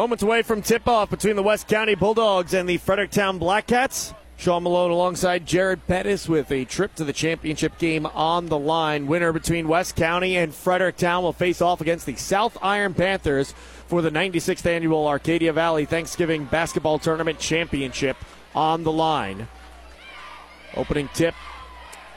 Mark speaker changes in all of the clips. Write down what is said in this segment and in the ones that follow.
Speaker 1: Moments away from tip off between the West County Bulldogs and the Fredericktown Blackcats. Sean Malone alongside Jared Pettis with a trip to the championship game on the line. Winner between West County and Fredericktown will face off against the South Iron Panthers for the 96th annual Arcadia Valley Thanksgiving Basketball Tournament Championship on the line. Opening tip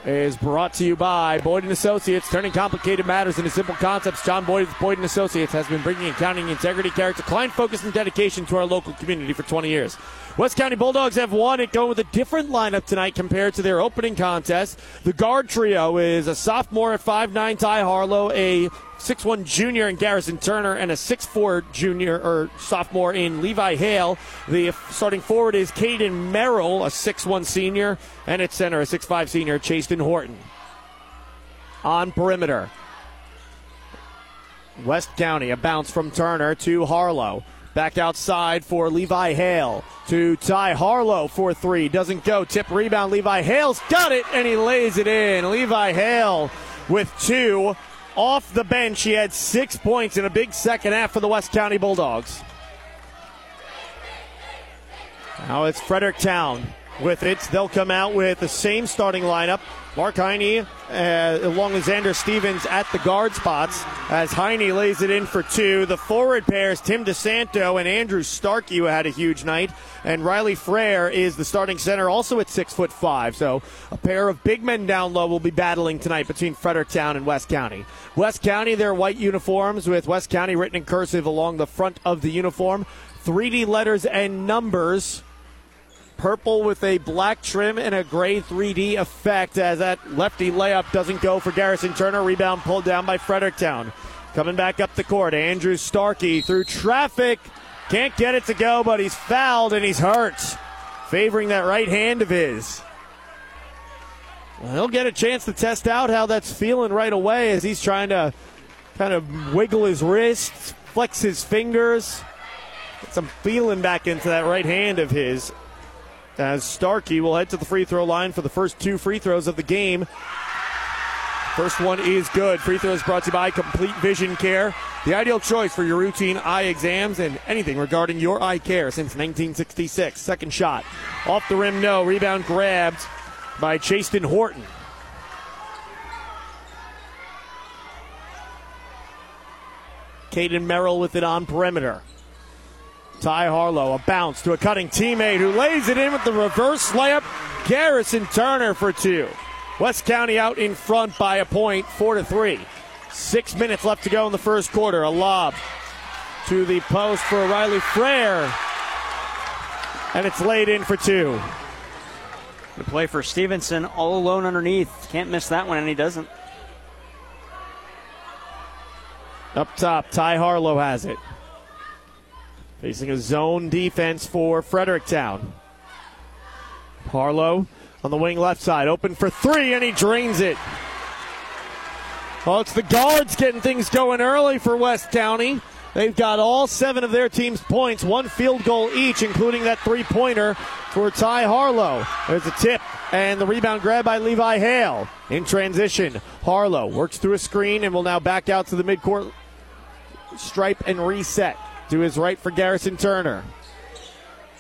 Speaker 1: is brought to you by Boyd Associates, turning complicated matters into simple concepts. John Boyd with Boyd Associates has been bringing accounting, integrity, character, client focus, and dedication to our local community for 20 years. West County Bulldogs have won it, going with a different lineup tonight compared to their opening contest. The guard trio is a sophomore at 5'9", Ty Harlow, a 6'1 junior in Garrison Turner, and a 6'4 junior or sophomore in Levi Hale. The starting forward is Caden Merrill, a 6'1 senior, and at center, a 6'5 senior, Chasten Horton. On perimeter, West County, a bounce from Turner to Harlow. Back outside for Levi Hale to Ty Harlow for three. Doesn't go. Tip rebound. Levi Hale's got it, and he lays it in. Levi Hale with two off the bench. He had six points in a big second half for the West County Bulldogs. Now it's Fredericktown with it. They'll come out with the same starting lineup. Mark Heine, uh, along with Xander Stevens at the guard spots, as Heine lays it in for two. The forward pairs, Tim DeSanto and Andrew Starkey, who had a huge night, and Riley Frere is the starting center, also at six foot five. So a pair of big men down low will be battling tonight between Fredericktown and West County. West County, their white uniforms with West County written in cursive along the front of the uniform, 3D letters and numbers purple with a black trim and a gray 3D effect as that lefty layup doesn't go for Garrison Turner. Rebound pulled down by Fredericktown. Coming back up the court, Andrew Starkey through traffic. Can't get it to go, but he's fouled and he's hurt. Favoring that right hand of his. Well, he'll get a chance to test out how that's feeling right away as he's trying to kind of wiggle his wrists, flex his fingers. Get some feeling back into that right hand of his as Starkey will head to the free throw line for the first two free throws of the game. First one is good. Free throws brought to you by Complete Vision Care, the ideal choice for your routine eye exams and anything regarding your eye care since 1966. Second shot. Off the rim, no. Rebound grabbed by Chasten Horton. Caden Merrill with it on perimeter. Ty Harlow, a bounce to a cutting teammate who lays it in with the reverse layup. Garrison Turner for two. West County out in front by a point, four to three. Six minutes left to go in the first quarter. A lob to the post for Riley Frere. And it's laid in for two.
Speaker 2: The play for Stevenson, all alone underneath. Can't miss that one, and he doesn't.
Speaker 1: Up top, Ty Harlow has it. Facing a zone defense for Fredericktown. Harlow on the wing left side, open for three, and he drains it. Well, it's the guards getting things going early for West County. They've got all seven of their team's points, one field goal each, including that three pointer for Ty Harlow. There's a tip and the rebound grab by Levi Hale. In transition, Harlow works through a screen and will now back out to the midcourt stripe and reset. To his right for Garrison Turner.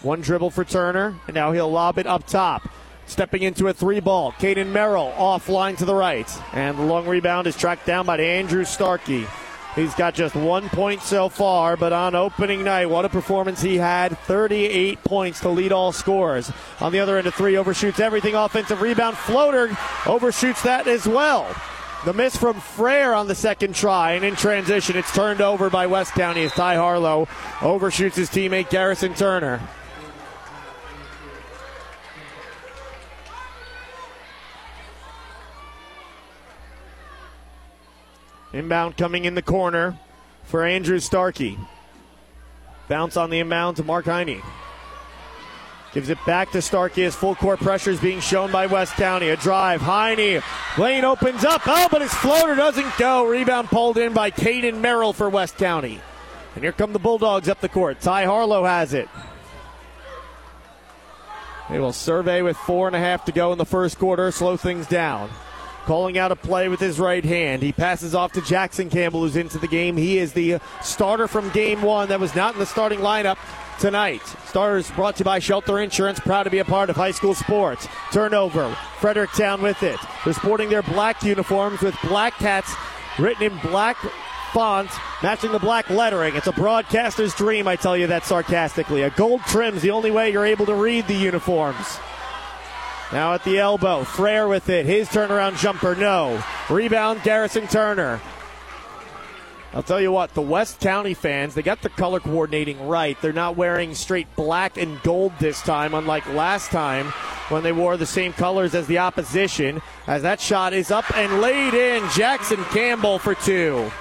Speaker 1: One dribble for Turner, and now he'll lob it up top. Stepping into a three ball. Caden Merrill offline to the right. And the long rebound is tracked down by Andrew Starkey. He's got just one point so far, but on opening night, what a performance he had. 38 points to lead all scores. On the other end of three, overshoots everything. Offensive rebound. Floater overshoots that as well. The miss from Frere on the second try, and in transition, it's turned over by West County as Ty Harlow overshoots his teammate Garrison Turner. Inbound coming in the corner for Andrew Starkey. Bounce on the inbound to Mark Heine. Gives it back to Starkey as full court pressure is being shown by West County. A drive. Heine. Lane opens up. Oh, but his floater doesn't go. Rebound pulled in by Caden Merrill for West County. And here come the Bulldogs up the court. Ty Harlow has it. They will survey with four and a half to go in the first quarter, slow things down. Calling out a play with his right hand. He passes off to Jackson Campbell, who's into the game. He is the starter from game one that was not in the starting lineup tonight. Starters brought to you by Shelter Insurance, proud to be a part of high school sports. Turnover, Fredericktown with it. They're sporting their black uniforms with black cats written in black font, matching the black lettering. It's a broadcaster's dream, I tell you that sarcastically. A gold trim's the only way you're able to read the uniforms. Now at the elbow, Frere with it. His turnaround jumper, no. Rebound, Garrison Turner. I'll tell you what, the West County fans, they got the color coordinating right. They're not wearing straight black and gold this time, unlike last time when they wore the same colors as the opposition. As that shot is up and laid in, Jackson Campbell for two.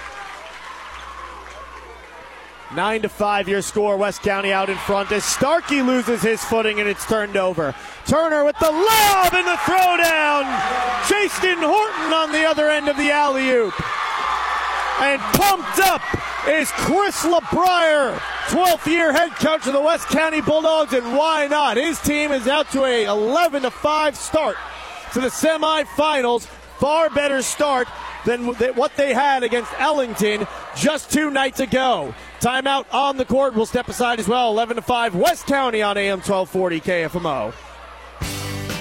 Speaker 1: Nine to five your score. West County out in front as Starkey loses his footing and it's turned over. Turner with the lob and the throwdown. Jason Horton on the other end of the alley oop. And pumped up is Chris LeBrier, 12th year head coach of the West County Bulldogs, and why not? His team is out to a 11 to 5 start to the semifinals. Far better start than what they had against Ellington just two nights ago. Timeout on the court. We'll step aside as well. 11 to 5, West County on AM 1240 KFMO.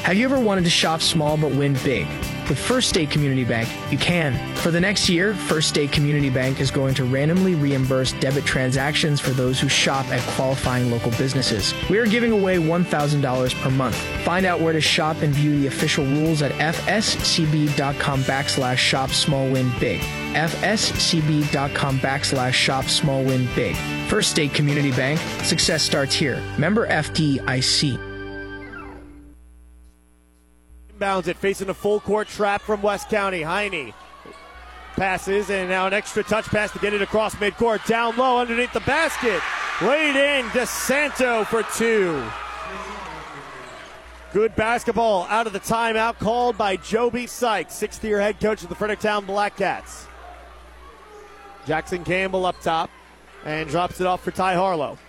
Speaker 3: Have you ever wanted to shop small but win big? With First State Community Bank, you can. For the next year, First State Community Bank is going to randomly reimburse debit transactions for those who shop at qualifying local businesses. We are giving away $1,000 per month. Find out where to shop and view the official rules at fscb.com backslash shop small win big. fscb.com backslash shop small win big. First State Community Bank, success starts here. Member FDIC.
Speaker 1: Inbounds it, facing a full court trap from West County. Heine passes, and now an extra touch pass to get it across midcourt. Down low underneath the basket. Laid in, DeSanto for two. Good basketball out of the timeout called by Joby Sykes, sixth year head coach of the Fredericktown Blackcats. Jackson Campbell up top and drops it off for Ty Harlow.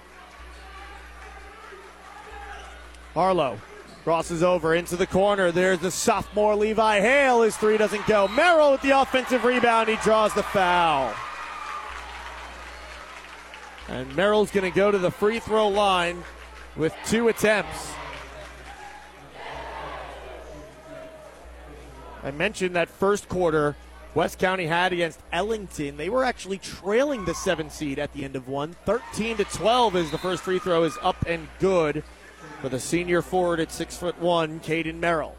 Speaker 1: Harlow crosses over into the corner. There's the sophomore Levi Hale. His three doesn't go. Merrill with the offensive rebound. He draws the foul. And Merrill's going to go to the free throw line with two attempts. I mentioned that first quarter West County had against Ellington. They were actually trailing the seven seed at the end of one. 13 to 12 as the first free throw is up and good for the senior forward at six foot one, Caden Merrill.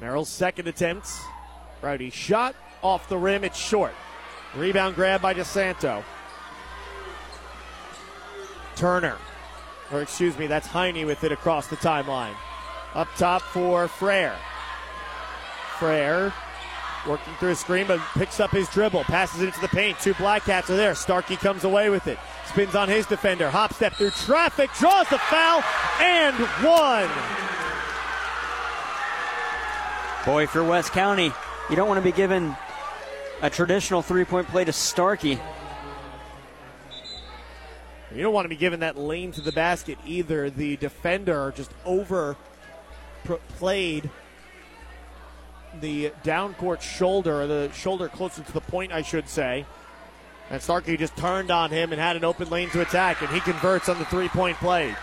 Speaker 1: Merrill's second attempt. Rowdy shot off the rim. It's short. Rebound grab by DeSanto. Turner. Or excuse me, that's Heine with it across the timeline. Up top for Frere. Frere working through a screen, but picks up his dribble, passes it into the paint. Two Black Cats are there. Starkey comes away with it. Spins on his defender. Hop step through traffic, draws the foul, and one.
Speaker 2: Boy, for West County, you don't want to be given a traditional three point play to Starkey.
Speaker 1: You don't want to be given that lane to the basket either. The defender just over played the down court shoulder, the shoulder closer to the point, I should say. And Starkey just turned on him and had an open lane to attack, and he converts on the three point play.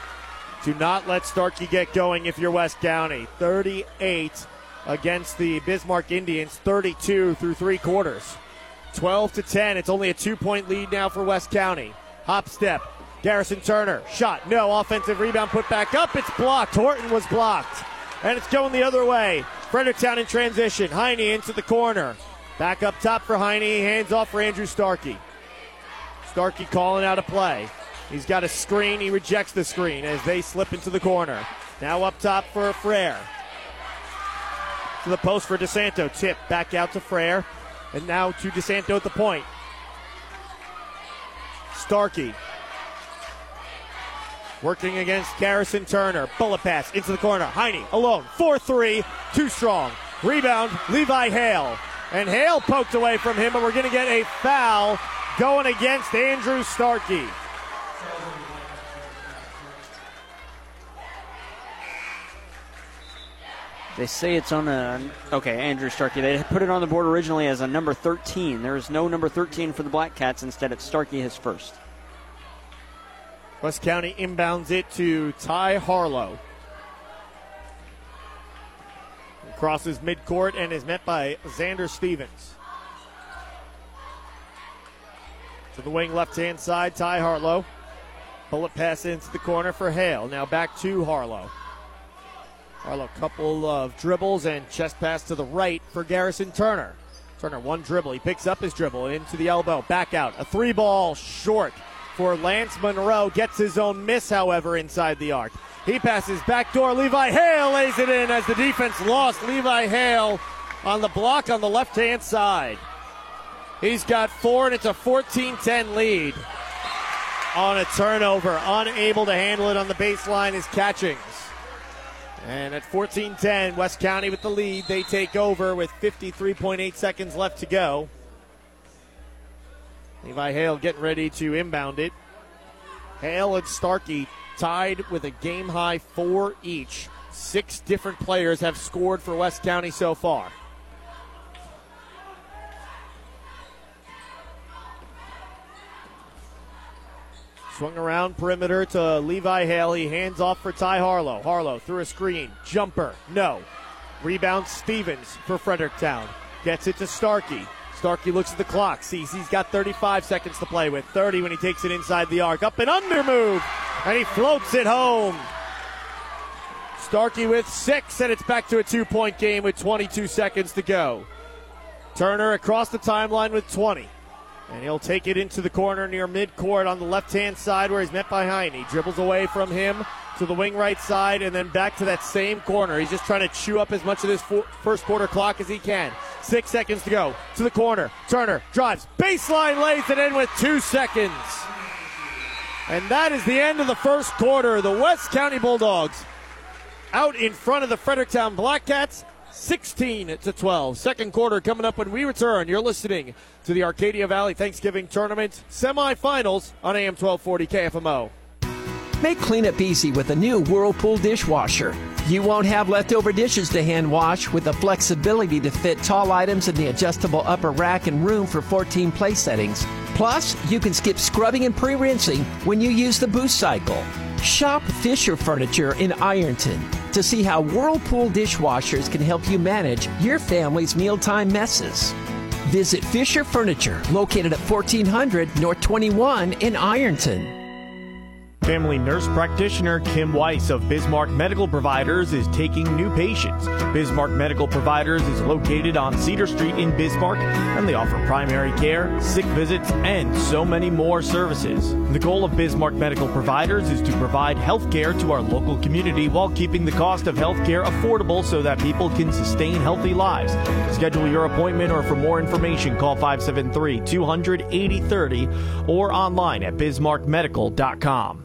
Speaker 1: Do not let Starkey get going if you're West County. 38 against the Bismarck Indians, 32 through three quarters. 12 to 10. It's only a two point lead now for West County. Hop step. Garrison Turner. Shot. No. Offensive rebound put back up. It's blocked. Horton was blocked. And it's going the other way. Fredericktown in transition. Heine into the corner. Back up top for Heine. Hands off for Andrew Starkey. Starkey calling out a play. He's got a screen. He rejects the screen as they slip into the corner. Now up top for Frere. To the post for DeSanto. Tip back out to Frere. And now to DeSanto at the point. Starkey working against Garrison Turner. Bullet pass into the corner. Heine alone. 4 3. Too strong. Rebound. Levi Hale. And Hale poked away from him, but we're going to get a foul going against Andrew Starkey.
Speaker 2: They say it's on a. Okay, Andrew Starkey. They put it on the board originally as a number 13. There is no number 13 for the Black Cats. Instead, it's Starkey his first.
Speaker 1: West County inbounds it to Ty Harlow. Crosses midcourt and is met by Xander Stevens. To the wing left hand side, Ty Harlow. Bullet pass into the corner for Hale. Now back to Harlow. Harlow, couple of dribbles and chest pass to the right for Garrison Turner. Turner, one dribble. He picks up his dribble into the elbow. Back out. A three ball short for Lance Monroe. Gets his own miss, however, inside the arc. He passes back door. Levi Hale lays it in as the defense lost. Levi Hale on the block on the left hand side. He's got four, and it's a 14 10 lead on a turnover. Unable to handle it on the baseline is Catchings. And at 14 10, West County with the lead. They take over with 53.8 seconds left to go. Levi Hale getting ready to inbound it. Hale and Starkey tied with a game high four each. Six different players have scored for West County so far. Swung around perimeter to Levi Hale. He hands off for Ty Harlow. Harlow through a screen. Jumper. No. Rebound Stevens for Fredericktown. Gets it to Starkey. Starkey looks at the clock. Sees he's got 35 seconds to play with. 30 when he takes it inside the arc. Up and under move. And he floats it home. Starkey with six, and it's back to a two point game with 22 seconds to go. Turner across the timeline with 20. And he'll take it into the corner near midcourt on the left hand side where he's met by Heine. He dribbles away from him to the wing right side and then back to that same corner. He's just trying to chew up as much of this first quarter clock as he can. Six seconds to go to the corner. Turner drives, baseline lays it in with two seconds. And that is the end of the first quarter. The West County Bulldogs out in front of the Fredericktown Blackcats 16 to 12. Second quarter coming up when we return. You're listening to the Arcadia Valley Thanksgiving Tournament semifinals on AM 1240 KFMO.
Speaker 4: Make cleanup easy with a new Whirlpool dishwasher. You won't have leftover dishes to hand wash with the flexibility to fit tall items in the adjustable upper rack and room for 14 place settings. Plus, you can skip scrubbing and pre rinsing when you use the boost cycle. Shop Fisher Furniture in Ironton to see how Whirlpool dishwashers can help you manage your family's mealtime messes. Visit Fisher Furniture, located at 1400 North 21 in Ironton.
Speaker 5: Family nurse practitioner Kim Weiss of Bismarck Medical Providers is taking new patients. Bismarck Medical Providers is located on Cedar Street in Bismarck, and they offer primary care, sick visits, and so many more services. The goal of Bismarck Medical Providers is to provide health care to our local community while keeping the cost of health care affordable so that people can sustain healthy lives. Schedule your appointment or for more information, call 573 200 8030 or online at bismarckmedical.com.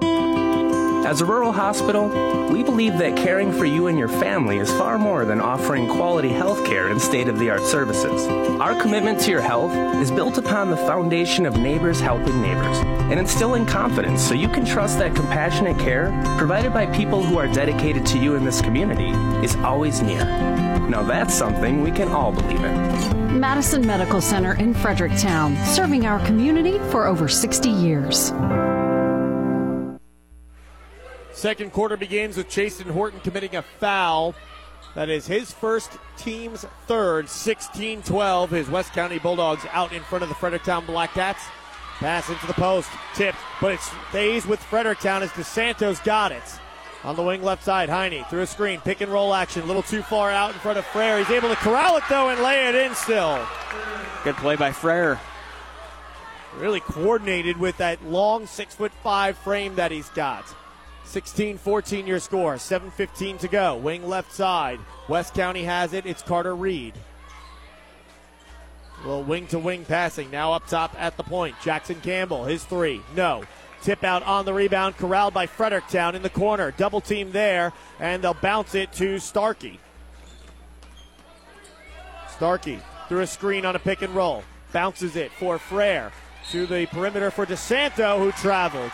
Speaker 6: As a rural hospital, we believe that caring for you and your family is far more than offering quality health care and state of the art services. Our commitment to your health is built upon the foundation of neighbors helping neighbors and instilling confidence so you can trust that compassionate care provided by people who are dedicated to you in this community is always near. Now that's something we can all believe in.
Speaker 7: Madison Medical Center in Fredericktown, serving our community for over 60 years.
Speaker 1: Second quarter begins with Chasten Horton committing a foul. That is his first, team's third, 16 12. His West County Bulldogs out in front of the Fredericktown Black Cats. Pass into the post, tipped, but it stays with Fredericktown as DeSanto's got it. On the wing left side, Heine through a screen, pick and roll action, a little too far out in front of Frere. He's able to corral it though and lay it in still.
Speaker 2: Good play by Frere.
Speaker 1: Really coordinated with that long six foot five frame that he's got. 16 14 your score. 7.15 to go. Wing left side. West County has it. It's Carter Reed. Little wing to wing passing. Now up top at the point. Jackson Campbell, his three. No. Tip out on the rebound. Corralled by Fredericktown in the corner. Double team there. And they'll bounce it to Starkey. Starkey through a screen on a pick and roll. Bounces it for Frere. To the perimeter for DeSanto, who travels.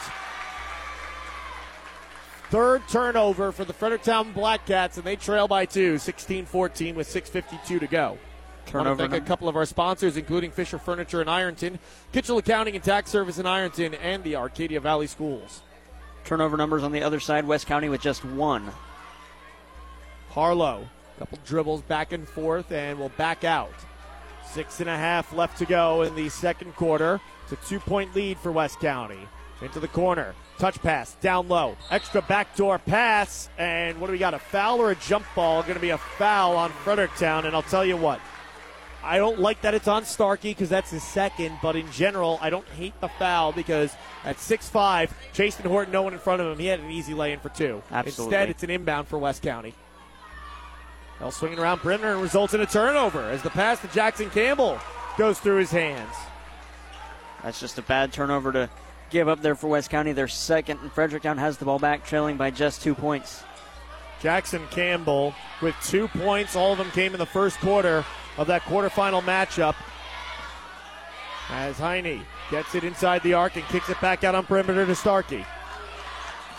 Speaker 1: Third turnover for the Fredericktown Black Cats, and they trail by two, 16 14 with 6.52 to go.
Speaker 2: Turnover I
Speaker 1: Want to thank a couple of our sponsors, including Fisher Furniture in Ironton, Kitchell Accounting and Tax Service in Ironton, and the Arcadia Valley Schools.
Speaker 2: Turnover numbers on the other side, West County with just one.
Speaker 1: Harlow, couple dribbles back and forth, and will back out. Six and a half left to go in the second quarter. It's a two point lead for West County. Into the corner. Touch pass down low. Extra backdoor pass. And what do we got? A foul or a jump ball? Going to be a foul on Fredericktown. And I'll tell you what, I don't like that it's on Starkey because that's his second, but in general, I don't hate the foul because at 6'5, Jason Horton, no one in front of him, he had an easy lay in for two.
Speaker 2: Absolutely.
Speaker 1: Instead, it's an inbound for West County. Bell swinging around perimeter and results in a turnover as the pass to Jackson Campbell goes through his hands.
Speaker 2: That's just a bad turnover to give up there for West County. Their second, and Fredericktown has the ball back, trailing by just two points.
Speaker 1: Jackson Campbell with two points. All of them came in the first quarter of that quarterfinal matchup. As Heine gets it inside the arc and kicks it back out on perimeter to Starkey.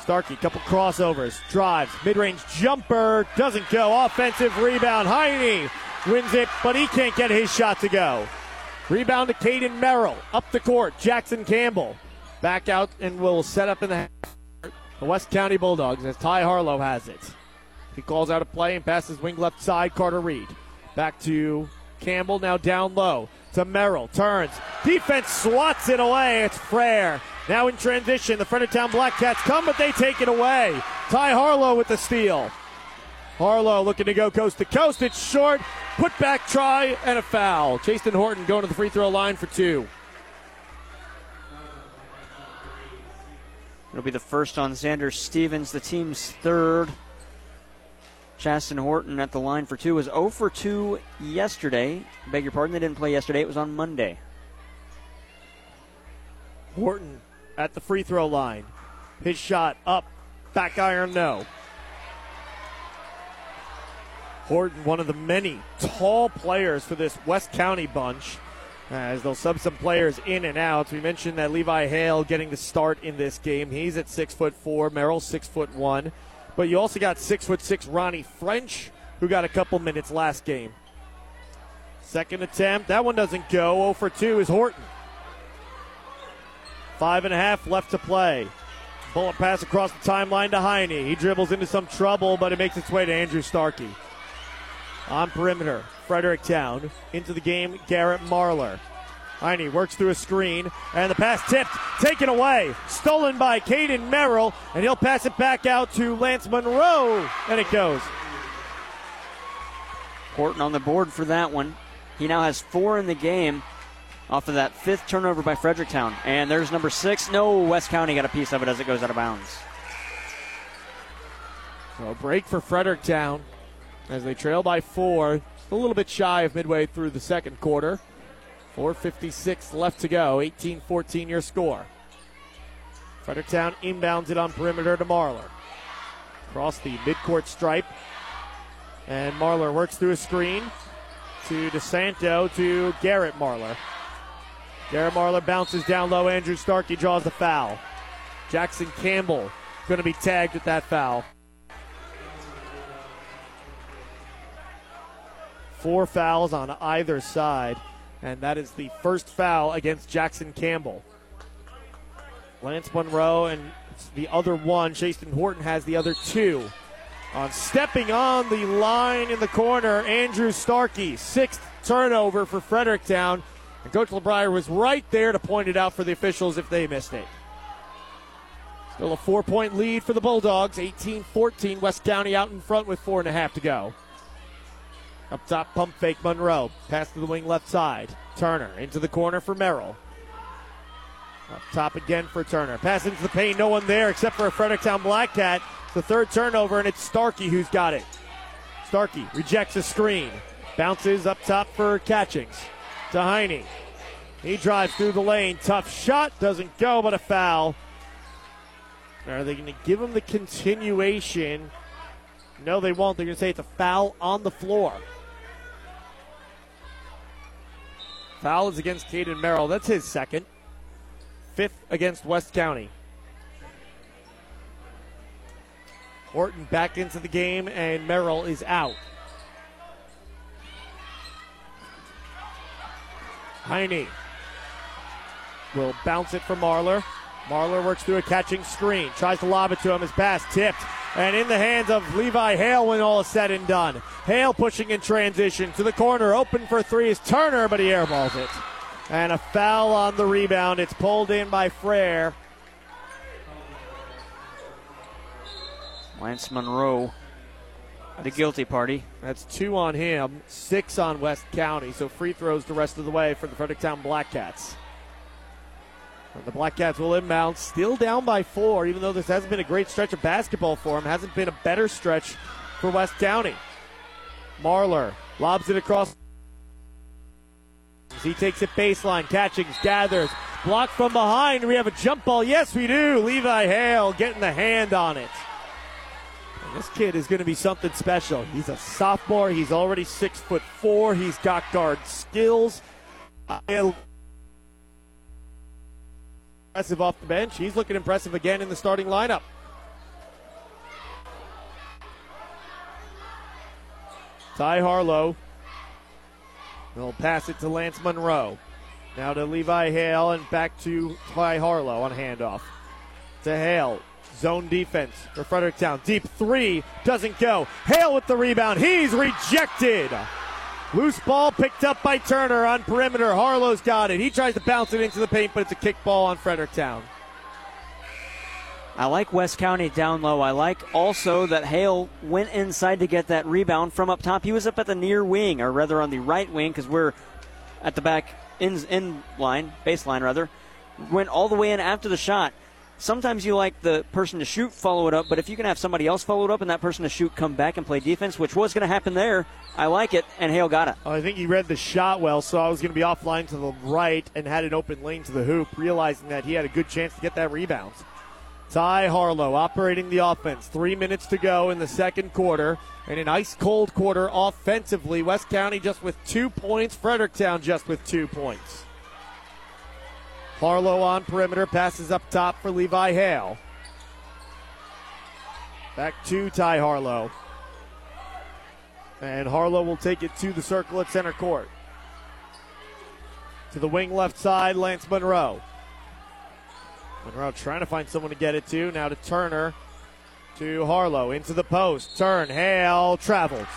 Speaker 1: Starkey, couple crossovers, drives, mid-range jumper, doesn't go. Offensive rebound. Heine wins it, but he can't get his shot to go. Rebound to Caden Merrill. Up the court, Jackson Campbell. Back out and will set up in the the West County Bulldogs as Ty Harlow has it. He calls out a play and passes wing left side, Carter Reed. Back to Campbell, now down low to Merrill. Turns. Defense swats it away. It's Frere. Now in transition, the Fredericktown Black Cats come, but they take it away. Ty Harlow with the steal. Harlow looking to go coast to coast. It's short. Put back try and a foul. Jason Horton going to the free throw line for two.
Speaker 2: It'll be the first on Xander Stevens, the team's third. Chasten Horton at the line for two was 0 for 2 yesterday. Beg your pardon, they didn't play yesterday. It was on Monday.
Speaker 1: Horton at the free throw line. His shot up, back iron no. Horton, one of the many tall players for this West County bunch, as they'll sub some players in and out. We mentioned that Levi Hale getting the start in this game. He's at six foot four. Merrill six foot one, but you also got six foot six Ronnie French, who got a couple minutes last game. Second attempt, that one doesn't go. 0 for 2 is Horton. Five and a half left to play. Bullet pass across the timeline to Heine. He dribbles into some trouble, but it makes its way to Andrew Starkey. On perimeter, Fredericktown. Into the game, Garrett Marlar. Heine works through a screen, and the pass tipped, taken away, stolen by Caden Merrill, and he'll pass it back out to Lance Monroe, and it goes.
Speaker 2: Horton on the board for that one. He now has four in the game off of that fifth turnover by Fredericktown. And there's number six. No, West County got a piece of it as it goes out of bounds.
Speaker 1: So a break for Fredericktown as they trail by four, a little bit shy of midway through the second quarter. 4.56 left to go, 18 14 your score. Fredericktown inbounds it on perimeter to Marlar. Across the midcourt stripe. And Marlar works through a screen to DeSanto to Garrett Marlar. Garrett Marlar bounces down low. Andrew Starkey draws the foul. Jackson Campbell going to be tagged with that foul. Four fouls on either side, and that is the first foul against Jackson Campbell. Lance Monroe and the other one, Jason Horton, has the other two. On stepping on the line in the corner, Andrew Starkey, sixth turnover for Fredericktown. And Coach LeBrier was right there to point it out for the officials if they missed it. Still a four point lead for the Bulldogs, 18 14. West County out in front with four and a half to go. Up top, pump fake Monroe. Pass to the wing left side. Turner into the corner for Merrill. Up top again for Turner. Pass into the paint. No one there except for a Fredericktown Black Cat. It's the third turnover, and it's Starkey who's got it. Starkey rejects a screen. Bounces up top for Catchings. To Heine. He drives through the lane. Tough shot. Doesn't go, but a foul. Are they going to give him the continuation? No, they won't. They're going to say it's a foul on the floor. Foul is against Caden Merrill. That's his second. Fifth against West County. Horton back into the game, and Merrill is out. Heine will bounce it for Marlar. Marlar works through a catching screen, tries to lob it to him His pass tipped, and in the hands of Levi Hale when all is said and done. Hale pushing in transition to the corner, open for three is Turner, but he airballs it. And a foul on the rebound. It's pulled in by Frere.
Speaker 2: Lance Monroe, the guilty party.
Speaker 1: That's two on him, six on West County. So free throws the rest of the way for the Fredericktown Blackcats. The Blackcats will inbound, still down by four, even though this hasn't been a great stretch of basketball for them. Hasn't been a better stretch for West County. Marlar lobs it across. He takes it baseline, catching, gathers, blocked from behind. We have a jump ball. Yes, we do. Levi Hale getting the hand on it. And this kid is going to be something special. He's a sophomore. He's already six foot four. He's got guard skills. Hale impressive off the bench. He's looking impressive again in the starting lineup. Ty Harlow will pass it to Lance Monroe. Now to Levi Hale and back to Ty Harlow on handoff. To Hale. Zone defense for Fredericktown. Deep three doesn't go. Hale with the rebound. He's rejected. Loose ball picked up by Turner on perimeter. Harlow's got it. He tries to bounce it into the paint, but it's a kick ball on Fredericktown.
Speaker 2: I like West County down low. I like also that Hale went inside to get that rebound from up top. He was up at the near wing, or rather on the right wing, because we're at the back in, in line, baseline rather. Went all the way in after the shot. Sometimes you like the person to shoot, follow it up, but if you can have somebody else follow it up and that person to shoot, come back and play defense, which was going to happen there, I like it, and Hale got it.
Speaker 1: I think he read the shot well, so I was going to be offline to the right and had an open lane to the hoop, realizing that he had a good chance to get that rebound. Ty Harlow operating the offense. Three minutes to go in the second quarter. And an ice cold quarter offensively. West County just with two points. Fredericktown just with two points. Harlow on perimeter. Passes up top for Levi Hale. Back to Ty Harlow. And Harlow will take it to the circle at center court. To the wing left side, Lance Monroe. Monroe trying to find someone to get it to. Now to Turner. To Harlow. Into the post. Turn. Hale travels.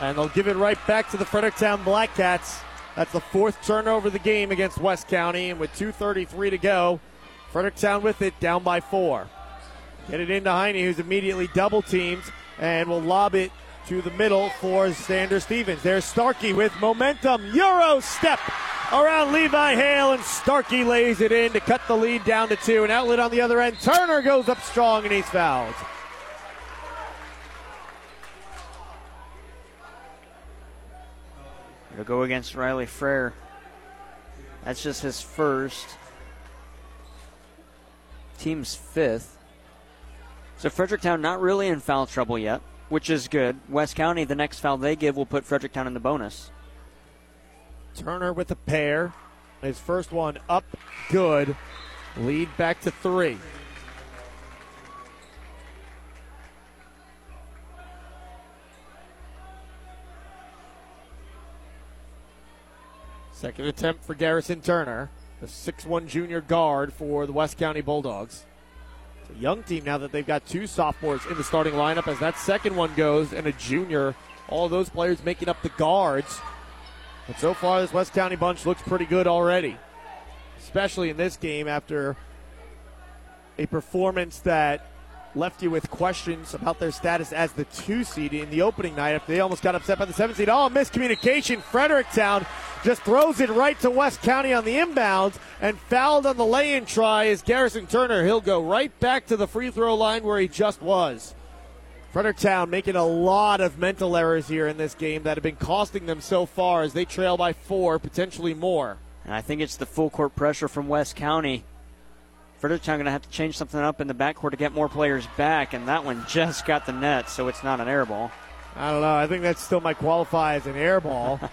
Speaker 1: And they'll give it right back to the Fredericktown Blackcats. That's the fourth turnover of the game against West County. And with 2.33 to go, Fredericktown with it down by four. Get it into Heine, who's immediately double teamed and will lob it to the middle for Xander Stevens. There's Starkey with momentum. Euro step around Levi Hale, and Starkey lays it in to cut the lead down to two. An outlet on the other end. Turner goes up strong, and he's fouled.
Speaker 2: It'll go against Riley Frere. That's just his first. Team's fifth. So Fredericktown not really in foul trouble yet, which is good. West County, the next foul they give will put Fredericktown in the bonus.
Speaker 1: Turner with a pair. His first one up good. Lead back to three. Second attempt for Garrison Turner, the 6'1 junior guard for the West County Bulldogs. It's a young team now that they've got two sophomores in the starting lineup as that second one goes, and a junior. All those players making up the guards. But so far, this West County bunch looks pretty good already, especially in this game after a performance that left you with questions about their status as the two seed in the opening night after they almost got upset by the seven seed. Oh, miscommunication. Fredericktown just throws it right to West County on the inbound and fouled on the lay in try is Garrison Turner. He'll go right back to the free throw line where he just was. Fredericktown making a lot of mental errors here in this game that have been costing them so far as they trail by four, potentially more.
Speaker 2: And I think it's the full court pressure from West County. Fredericktown going to have to change something up in the backcourt to get more players back, and that one just got the net, so it's not an air ball.
Speaker 1: I don't know. I think that still might qualify as an air ball.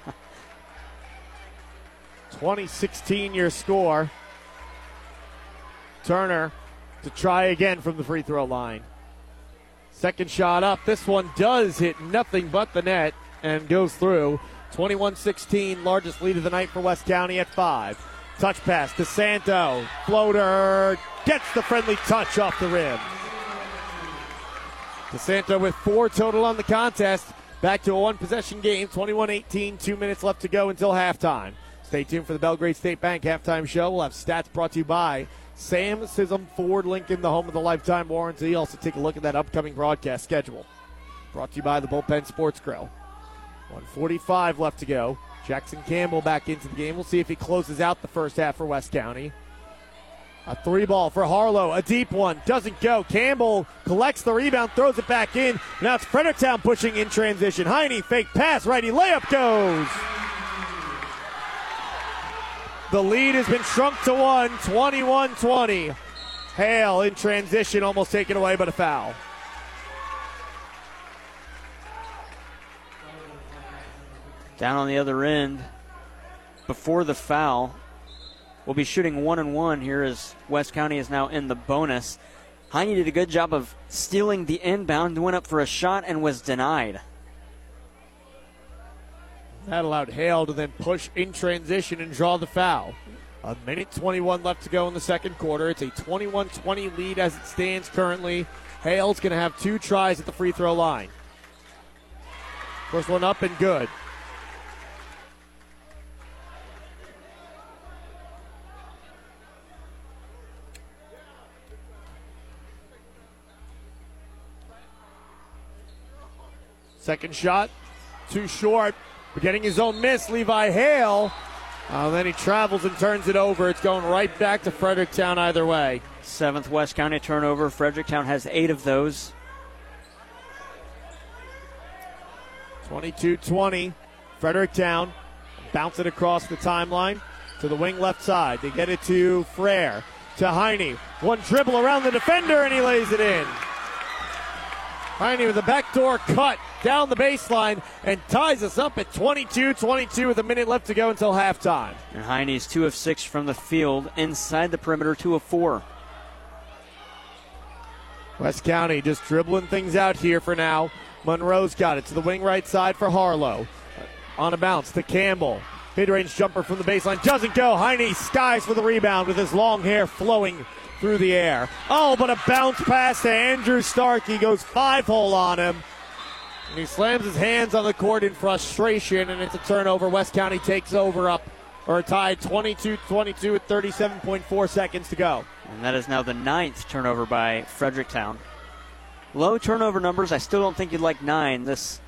Speaker 1: 2016 your score. Turner to try again from the free throw line. Second shot up. This one does hit nothing but the net and goes through. 21 16, largest lead of the night for West County at five. Touch pass to Santo. Floater gets the friendly touch off the rim. DeSanto with four total on the contest. Back to a one possession game, 21 18, two minutes left to go until halftime. Stay tuned for the Belgrade State Bank halftime show. We'll have stats brought to you by Sam Sism Ford Lincoln, the home of the lifetime warranty. Also, take a look at that upcoming broadcast schedule. Brought to you by the Bullpen Sports Grill. 145 left to go. Jackson Campbell back into the game. We'll see if he closes out the first half for West County. A three ball for Harlow, a deep one, doesn't go. Campbell collects the rebound, throws it back in. Now it's Fredericktown pushing in transition. Heine fake pass, righty layup goes. The lead has been shrunk to one, 21 20. Hale in transition, almost taken away, but a foul.
Speaker 2: Down on the other end, before the foul, we'll be shooting one and one here as West County is now in the bonus. Heine did a good job of stealing the inbound, went up for a shot and was denied.
Speaker 1: That allowed Hale to then push in transition and draw the foul. A minute 21 left to go in the second quarter. It's a 21 20 lead as it stands currently. Hale's going to have two tries at the free throw line. First one up and good. Second shot, too short. Getting his own miss, Levi Hale. Uh, then he travels and turns it over. It's going right back to Fredericktown either way.
Speaker 2: Seventh West County turnover. Fredericktown has eight of those.
Speaker 1: 22 20. Fredericktown bounce it across the timeline to the wing left side. They get it to Frere, to Heine. One dribble around the defender, and he lays it in. Heine with a backdoor cut down the baseline and ties us up at 22 22 with a minute left to go until halftime.
Speaker 2: And Heine's two of six from the field inside the perimeter, two of four.
Speaker 1: West County just dribbling things out here for now. Monroe's got it to the wing right side for Harlow. On a bounce to Campbell. Mid range jumper from the baseline doesn't go. Heine skies for the rebound with his long hair flowing through the air. Oh, but a bounce pass to Andrew Stark. He goes five hole on him. And he slams his hands on the court in frustration, and it's a turnover. West County takes over up, or tied 22 22 with 37.4 seconds to go.
Speaker 2: And that is now the ninth turnover by Fredericktown. Low turnover numbers. I still don't think you'd like nine this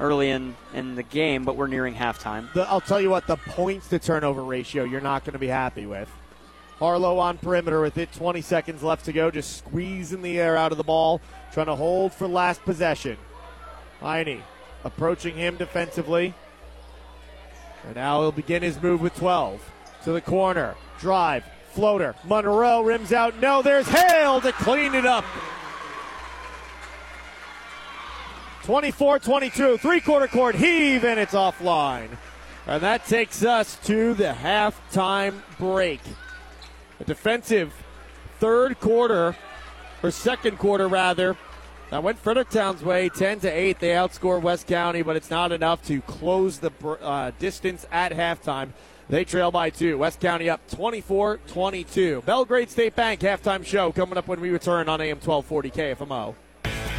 Speaker 2: early in, in the game, but we're nearing halftime.
Speaker 1: The, I'll tell you what, the points to turnover ratio you're not going to be happy with. Harlow on perimeter with it, 20 seconds left to go, just squeezing the air out of the ball, trying to hold for last possession. Heine approaching him defensively. And now he'll begin his move with 12. To the corner. Drive. Floater. Monroe rims out. No, there's Hale to clean it up. 24 22. Three quarter court heave, and it's offline. And that takes us to the halftime break. A defensive third quarter, or second quarter rather, that went Fredericktown's way, 10 to 8. They outscore West County, but it's not enough to close the uh, distance at halftime. They trail by two. West County up 24 22. Belgrade State Bank halftime show coming up when we return on AM 1240 KFMO.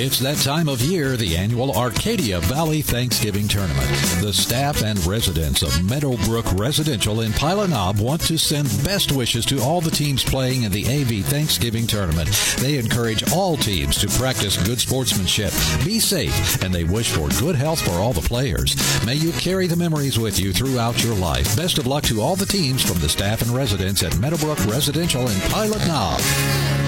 Speaker 8: It's that time of year, the annual Arcadia Valley Thanksgiving Tournament. The staff and residents of Meadowbrook Residential in Pilot Knob want to send best wishes to all the teams playing in the AV Thanksgiving Tournament. They encourage all teams to practice good sportsmanship, be safe, and they wish for good health for all the players. May you carry the memories with you throughout your life. Best of luck to all the teams from the staff and residents at Meadowbrook Residential in Pilot Knob.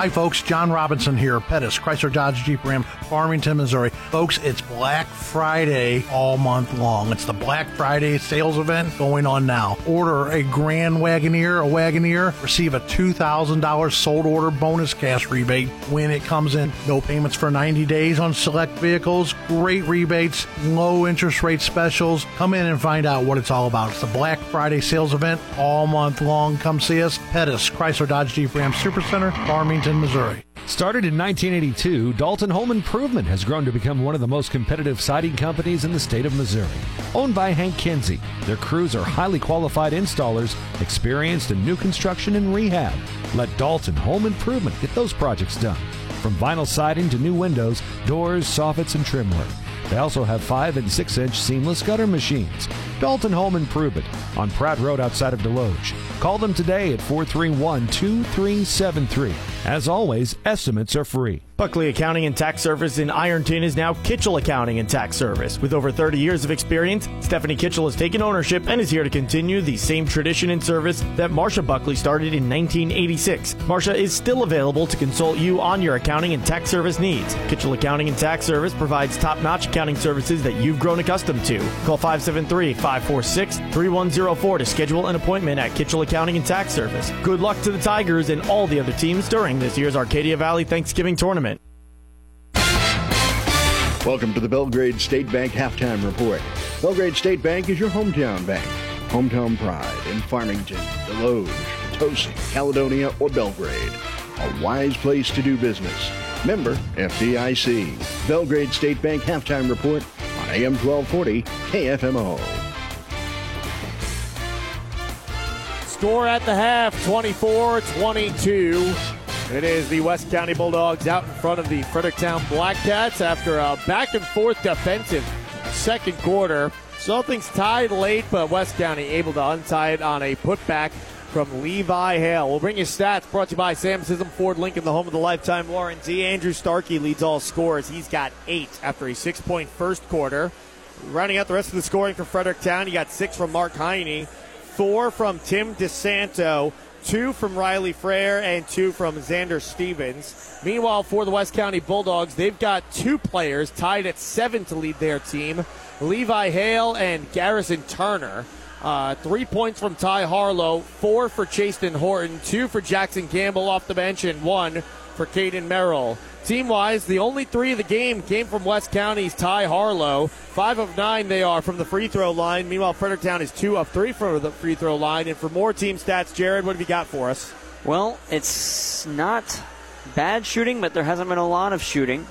Speaker 9: Hi, folks. John Robinson here, Pettis, Chrysler Dodge Jeep Ram, Farmington, Missouri. Folks, it's Black Friday all month long. It's the Black Friday sales event going on now. Order a Grand Wagoneer, a Wagoneer, receive a $2,000 sold order bonus cash rebate when it comes in. No payments for 90 days on select vehicles, great rebates, low interest rate specials. Come in and find out what it's all about. It's the Black Friday sales event all month long. Come see us. Pettis, Chrysler Dodge Jeep Ram Supercenter, Farmington. Missouri.
Speaker 10: Started in 1982, Dalton Home Improvement has grown to become one of the most competitive siding companies in the state of Missouri. Owned by Hank Kinsey, their crews are highly qualified installers, experienced in new construction and rehab. Let Dalton Home Improvement get those projects done. From vinyl siding to new windows, doors, soffits, and trim work. They also have 5 and 6 inch seamless gutter machines. Dalton Home Improvement on Pratt Road outside of Desloge. Call them today at 431 2373. As always, estimates are free.
Speaker 5: Buckley Accounting and Tax Service in Ironton is now Kitchell Accounting and Tax Service. With over 30 years of experience, Stephanie Kitchell has taken ownership and is here to continue the same tradition and service that Marsha Buckley started in 1986. Marsha is still available to consult you on your accounting and tax service needs. Kitchell Accounting and Tax Service provides top-notch accounting services that you've grown accustomed to. Call 573-546-3104 to schedule an appointment at Kitchell Accounting and Tax Service. Good luck to the Tigers and all the other teams during this year's Arcadia Valley Thanksgiving Tournament.
Speaker 11: Welcome to the Belgrade State Bank Halftime Report. Belgrade State Bank is your hometown bank. Hometown pride in Farmington, Desloge, Potosi, Caledonia, or Belgrade. A wise place to do business. Member FDIC. Belgrade State Bank Halftime Report on AM 1240 KFMO.
Speaker 1: Score at the half 24 22. It is the West County Bulldogs out in front of the Fredericktown Black Cats after a back and forth defensive second quarter. Something's tied late, but West County able to untie it on a putback from Levi Hale. We'll bring you stats brought to you by Sam Sism Ford Lincoln, the home of the lifetime warranty. Andrew Starkey leads all scores. He's got eight after a six point first quarter. Rounding out the rest of the scoring for Fredericktown, you got six from Mark Heine, four from Tim DeSanto, two from Riley Frere, and two from Xander Stevens. Meanwhile, for the West County Bulldogs, they've got two players tied at seven to lead their team Levi Hale and Garrison Turner. Uh, three points from Ty Harlow, four for Chasten Horton, two for Jackson Campbell off the bench, and one for Caden Merrill. Team wise, the only three of the game came from West County's Ty Harlow. Five of nine they are from the free throw line. Meanwhile, Fredericktown is two of three from the free throw line. And for more team stats, Jared, what have you got for us?
Speaker 2: Well, it's not bad shooting, but there hasn't been a lot of shooting.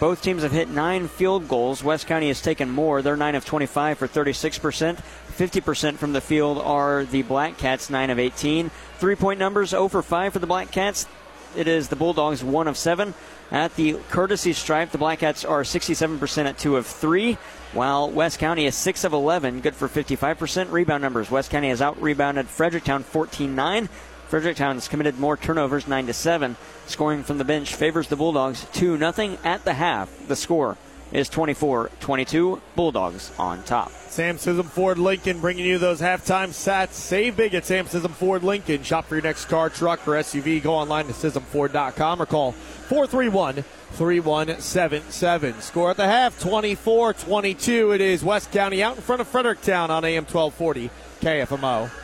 Speaker 2: Both teams have hit nine field goals. West County has taken more. They're 9 of 25 for 36%. 50% from the field are the Black Cats, 9 of 18. Three point numbers 0 for 5 for the Black Cats. It is the Bulldogs, 1 of 7. At the courtesy stripe, the Black Cats are 67% at 2 of 3, while West County is 6 of 11, good for 55%. Rebound numbers West County has out rebounded Fredericktown 14 9. Fredericktown has committed more turnovers, 9 to 7. Scoring from the bench favors the Bulldogs 2 0 at the half. The score is 24 22. Bulldogs on top.
Speaker 1: Sam Sism Ford Lincoln bringing you those halftime stats. Save big at Sam Sism Ford Lincoln. Shop for your next car, truck, or SUV. Go online to SismFord.com or call 431 3177. Score at the half 24 22. It is West County out in front of Fredericktown on AM 1240 KFMO.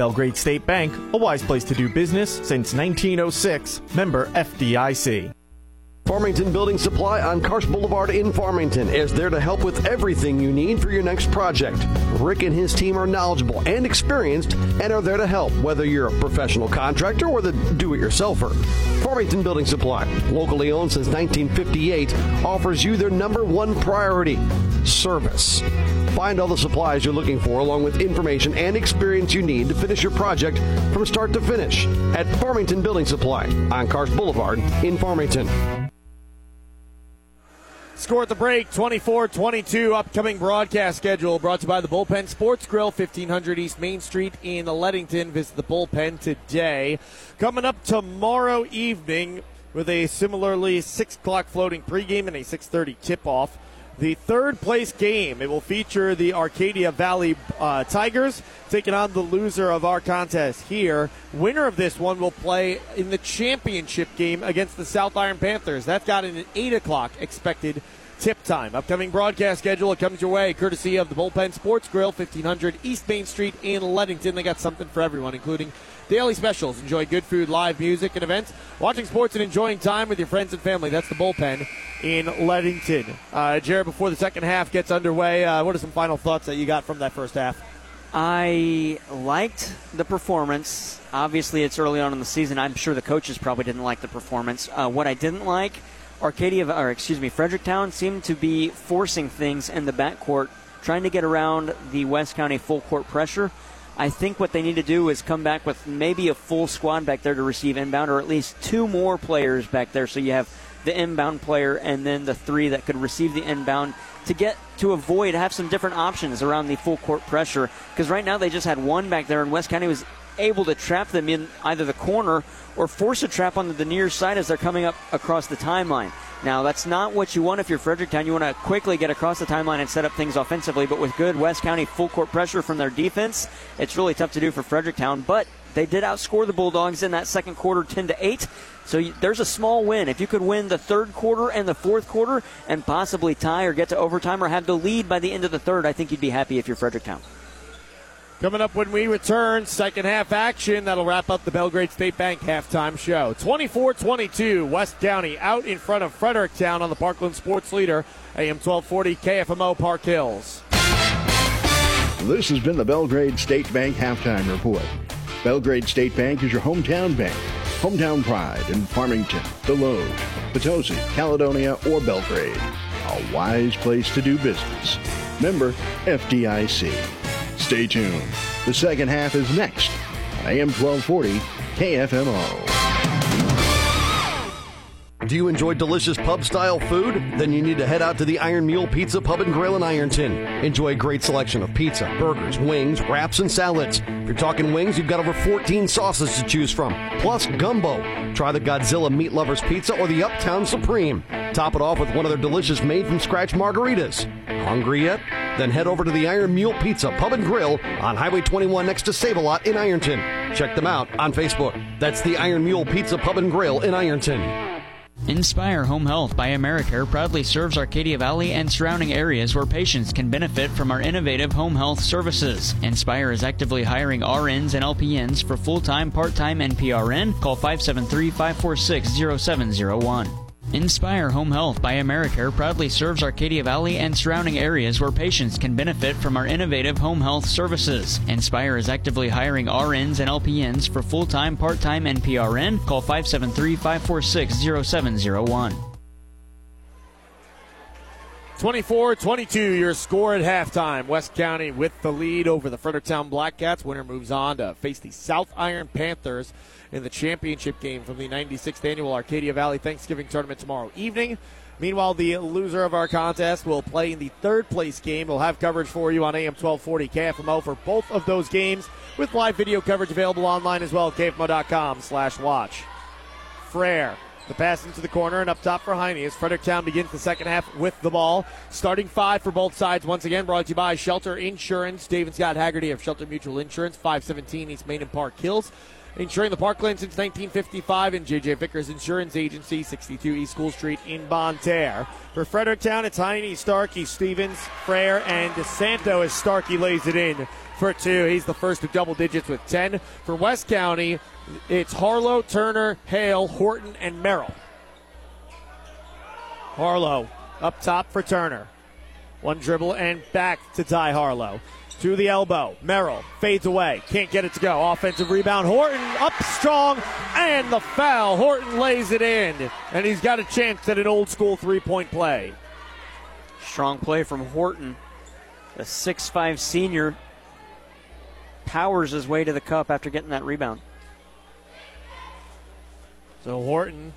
Speaker 5: Belgrade State Bank, a wise place to do business since 1906, member FDIC.
Speaker 12: Farmington Building Supply on Karsch Boulevard in Farmington is there to help with everything you need for your next project. Rick and his team are knowledgeable and experienced and are there to help, whether you're a professional contractor or the do it yourselfer. Farmington Building Supply, locally owned since 1958, offers you their number one priority service. Find all the supplies you're looking for, along with information and experience you need to finish your project from start to finish at Farmington Building Supply on Karsch Boulevard in Farmington.
Speaker 1: Score at the break 24 22. Upcoming broadcast schedule brought to you by the Bullpen Sports Grill, 1500 East Main Street in Leadington. Visit the bullpen today. Coming up tomorrow evening with a similarly 6 o'clock floating pregame and a 6.30 tip off the third place game. It will feature the Arcadia Valley uh, Tigers taking on the loser of our contest here. Winner of this one will play in the championship game against the South Iron Panthers. That's got an 8 o'clock expected tip time. Upcoming broadcast schedule, it comes your way courtesy of the Bullpen Sports Grill, 1500 East Main Street in Leadington. They got something for everyone, including daily specials. Enjoy good food, live music, and events. Watching sports and enjoying time with your friends and family. That's the Bullpen in Leadington. Uh, Jared, before the second half gets underway, uh, what are some final thoughts that you got from that first half?
Speaker 2: I liked the performance. Obviously, it's early on in the season. I'm sure the coaches probably didn't like the performance. Uh, what I didn't like Arcadia, or excuse me, Fredericktown seemed to be forcing things in the backcourt, trying to get around the West County full court pressure. I think what they need to do is come back with maybe a full squad back there to receive inbound, or at least two more players back there. So you have the inbound player and then the three that could receive the inbound to get to avoid have some different options around the full court pressure. Because right now they just had one back there, and West County was able to trap them in either the corner or force a trap on the near side as they're coming up across the timeline. Now, that's not what you want if you're Fredericktown. You want to quickly get across the timeline and set up things offensively, but with good West County full court pressure from their defense, it's really tough to do for Fredericktown. But they did outscore the Bulldogs in that second quarter 10 to 8. So there's a small win. If you could win the third quarter and the fourth quarter and possibly tie or get to overtime or have the lead by the end of the third, I think you'd be happy if you're Fredericktown.
Speaker 1: Coming up when we return, second half action. That'll wrap up the Belgrade State Bank halftime show. 24 22, West County out in front of Fredericktown on the Parkland Sports Leader, AM 1240 KFMO Park Hills.
Speaker 11: This has been the Belgrade State Bank halftime report. Belgrade State Bank is your hometown bank. Hometown pride in Farmington, Desloge, Potosi, Caledonia, or Belgrade. A wise place to do business. Member FDIC. Stay tuned. The second half is next on AM 1240 KFMO.
Speaker 12: Do you enjoy delicious pub style food? Then you need to head out to the Iron Mule Pizza Pub and Grill in Ironton. Enjoy a great selection of pizza, burgers, wings, wraps, and salads. If you're talking wings, you've got over 14 sauces to choose from, plus gumbo. Try the Godzilla Meat Lovers Pizza or the Uptown Supreme. Top it off with one of their delicious made from scratch margaritas. Hungry yet? Then head over to the Iron Mule Pizza Pub and Grill on Highway 21 next to Save a Lot in Ironton. Check them out on Facebook. That's the Iron Mule Pizza Pub and Grill in Ironton.
Speaker 13: Inspire Home Health by Americare proudly serves Arcadia Valley and surrounding areas where patients can benefit from our innovative home health services. Inspire is actively hiring RNs and LPNs for full time, part time, and PRN. Call 573 546 0701. Inspire Home Health by Americare proudly serves Arcadia Valley and surrounding areas where patients can benefit from our innovative home health services. Inspire is actively hiring RNs and LPNs for full time, part time, and PRN. Call 573 546 0701.
Speaker 1: 24 22, your score at halftime. West County with the lead over the Fredericktown Blackcats. Winner moves on to face the South Iron Panthers in the championship game from the 96th annual Arcadia Valley Thanksgiving tournament tomorrow evening. Meanwhile, the loser of our contest will play in the third place game. We'll have coverage for you on AM 1240 KFMO for both of those games with live video coverage available online as well at KFMO.com slash watch. Frere the pass into the corner and up top for Heine as Fredericktown begins the second half with the ball. Starting five for both sides once again brought to you by Shelter Insurance. David Scott Haggerty of Shelter Mutual Insurance, 517 East Main and Park Hills insuring the Parkland since 1955, and JJ Vickers Insurance Agency, 62 East School Street in Bonne Terre. For Fredericktown, it's Heine, Starkey, Stevens, Frere, and DeSanto as Starkey lays it in for two. He's the first of double digits with 10. For West County, it's Harlow, Turner, Hale, Horton, and Merrill. Harlow up top for Turner. One dribble and back to Ty Harlow. To the elbow. Merrill fades away. Can't get it to go. Offensive rebound. Horton up strong and the foul. Horton lays it in. And he's got a chance at an old school three point play.
Speaker 2: Strong play from Horton. The six-five senior powers his way to the cup after getting that rebound.
Speaker 1: So Horton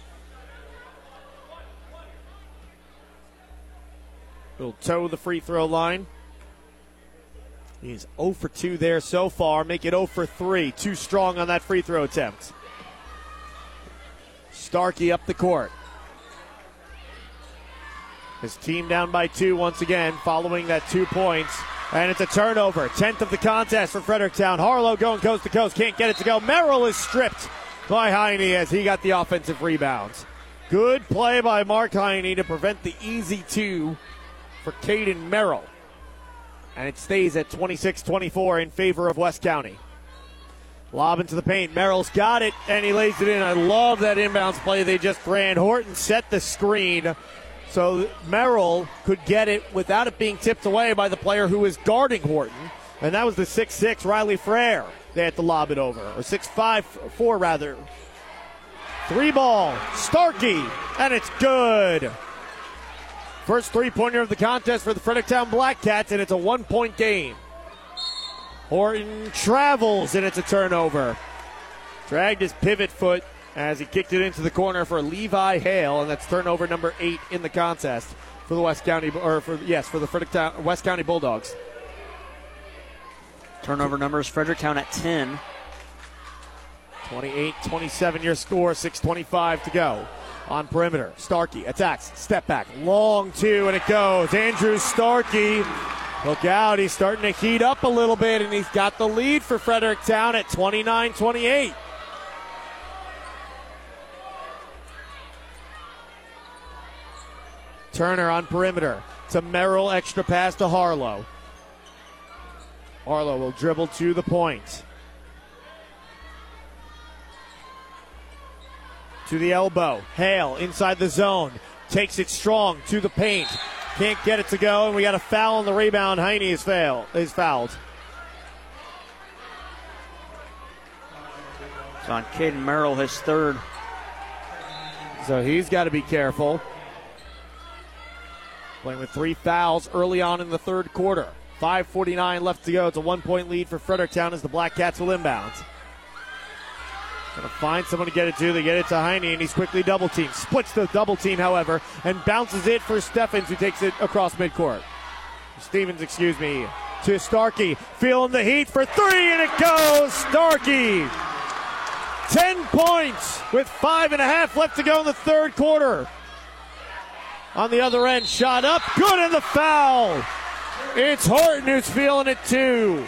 Speaker 1: will toe the free throw line. He's 0 for 2 there so far. Make it 0 for 3. Too strong on that free throw attempt. Starkey up the court. His team down by two once again, following that two points. And it's a turnover. 10th of the contest for Fredericktown. Harlow going coast to coast. Can't get it to go. Merrill is stripped by Heine as he got the offensive rebounds. Good play by Mark Heine to prevent the easy two for Caden Merrill. And it stays at 26 24 in favor of West County. Lob into the paint. Merrill's got it, and he lays it in. I love that inbounds play they just ran. Horton set the screen so Merrill could get it without it being tipped away by the player who is guarding Horton. And that was the 6 6 Riley Frere. They had to lob it over. Or six five four rather. Three ball. Starkey. And it's good. First three pointer of the contest for the Fredericktown Black Cats, and it's a one point game. Horton travels, and it's a turnover. Dragged his pivot foot as he kicked it into the corner for Levi Hale, and that's turnover number eight in the contest for the West County, or for yes, for the Fredericktown West County Bulldogs.
Speaker 2: Turnover numbers Fredericktown at 10.
Speaker 1: 28 27 your score, 6.25 to go. On perimeter, Starkey attacks, step back, long two, and it goes. Andrew Starkey, look out, he's starting to heat up a little bit, and he's got the lead for Fredericktown at 29 28. Turner on perimeter to Merrill, extra pass to Harlow. Harlow will dribble to the point. To the elbow. Hale inside the zone. Takes it strong to the paint. Can't get it to go, and we got a foul on the rebound. Heine is, fail, is fouled.
Speaker 2: It's on Caden Merrill, his third.
Speaker 1: So he's got to be careful. Playing with three fouls early on in the third quarter. 5.49 left to go. It's a one point lead for Fredericktown as the Black Cats will inbound. Gonna find someone to get it to. They get it to Heine, and he's quickly double teamed. Splits the double team, however, and bounces it for Steffens, who takes it across midcourt. Stevens, excuse me, to Starkey. Feeling the heat for three, and it goes. Starkey. 10 points with five and a half left to go in the third quarter. On the other end, shot up, good in the foul. It's Horton who's feeling it too.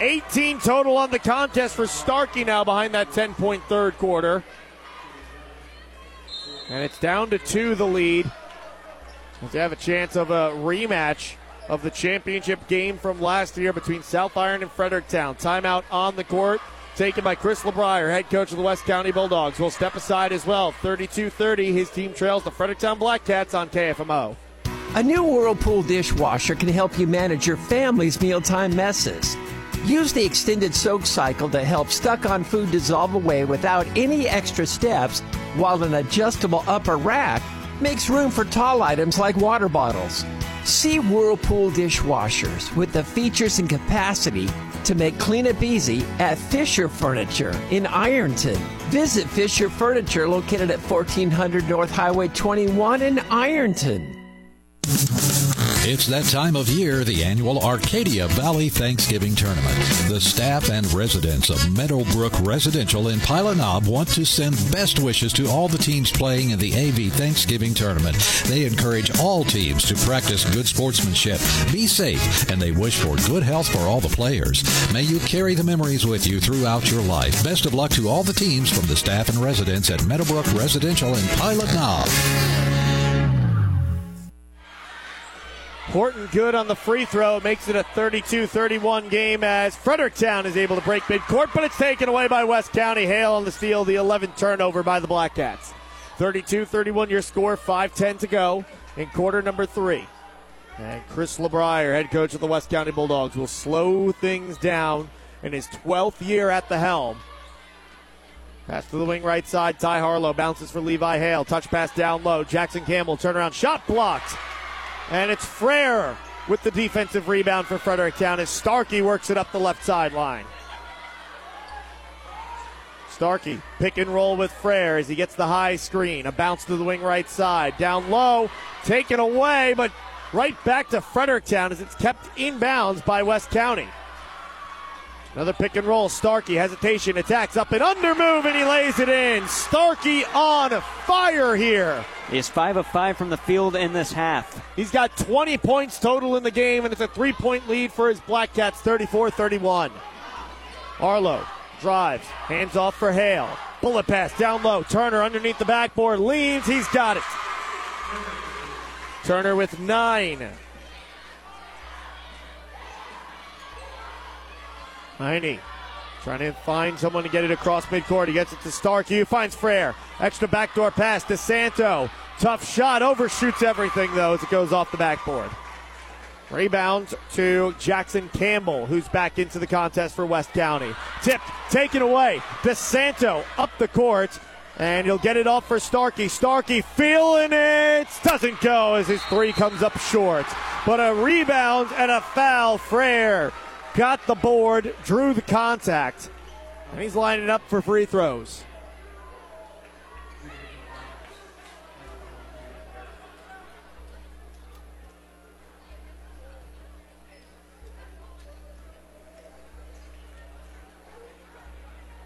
Speaker 1: 18 total on the contest for Starkey now behind that 10 point third quarter. And it's down to two, the lead. They have a chance of a rematch of the championship game from last year between South Iron and Fredericktown. Timeout on the court taken by Chris LeBrier, head coach of the West County Bulldogs. Will step aside as well. 32 30. His team trails the Fredericktown Black Cats on KFMO.
Speaker 4: A new Whirlpool dishwasher can help you manage your family's mealtime messes. Use the extended soak cycle to help stuck on food dissolve away without any extra steps, while an adjustable upper rack makes room for tall items like water bottles. See Whirlpool dishwashers with the features and capacity to make cleanup easy at Fisher Furniture in Ironton. Visit Fisher Furniture located at 1400 North Highway 21 in Ironton.
Speaker 8: It's that time of year, the annual Arcadia Valley Thanksgiving Tournament. The staff and residents of Meadowbrook Residential in Pilot Knob want to send best wishes to all the teams playing in the AV Thanksgiving Tournament. They encourage all teams to practice good sportsmanship, be safe, and they wish for good health for all the players. May you carry the memories with you throughout your life. Best of luck to all the teams from the staff and residents at Meadowbrook Residential in Pilot Knob.
Speaker 1: Horton good on the free throw. Makes it a 32 31 game as Fredericktown is able to break midcourt, but it's taken away by West County. Hale on the steal, the 11th turnover by the Black Cats. 32 31 your score, 5 10 to go in quarter number three. And Chris LeBrier, head coach of the West County Bulldogs, will slow things down in his 12th year at the helm. Pass to the wing right side. Ty Harlow bounces for Levi Hale. Touch pass down low. Jackson Campbell turnaround shot blocked. And it's Frere with the defensive rebound for Fredericktown as Starkey works it up the left sideline. Starkey pick and roll with Frere as he gets the high screen. A bounce to the wing right side. Down low. Taken away, but right back to Fredericktown as it's kept inbounds by West County. Another pick and roll. Starkey hesitation, attacks up and under move, and he lays it in. Starkey on fire here.
Speaker 2: He is five of five from the field in this half.
Speaker 1: He's got 20 points total in the game, and it's a three point lead for his Black Cats, 34 31. Harlow drives, hands off for Hale. Bullet pass down low. Turner underneath the backboard leans. He's got it. Turner with nine. Heine trying to find someone to get it across midcourt. He gets it to Starkey, finds Frere. Extra backdoor pass to Santo. Tough shot, overshoots everything though as it goes off the backboard. Rebound to Jackson Campbell, who's back into the contest for West County. Tipped, taken away. DeSanto up the court, and he'll get it off for Starkey. Starkey feeling it. Doesn't go as his three comes up short. But a rebound and a foul. Frere got the board, drew the contact, and he's lining up for free throws.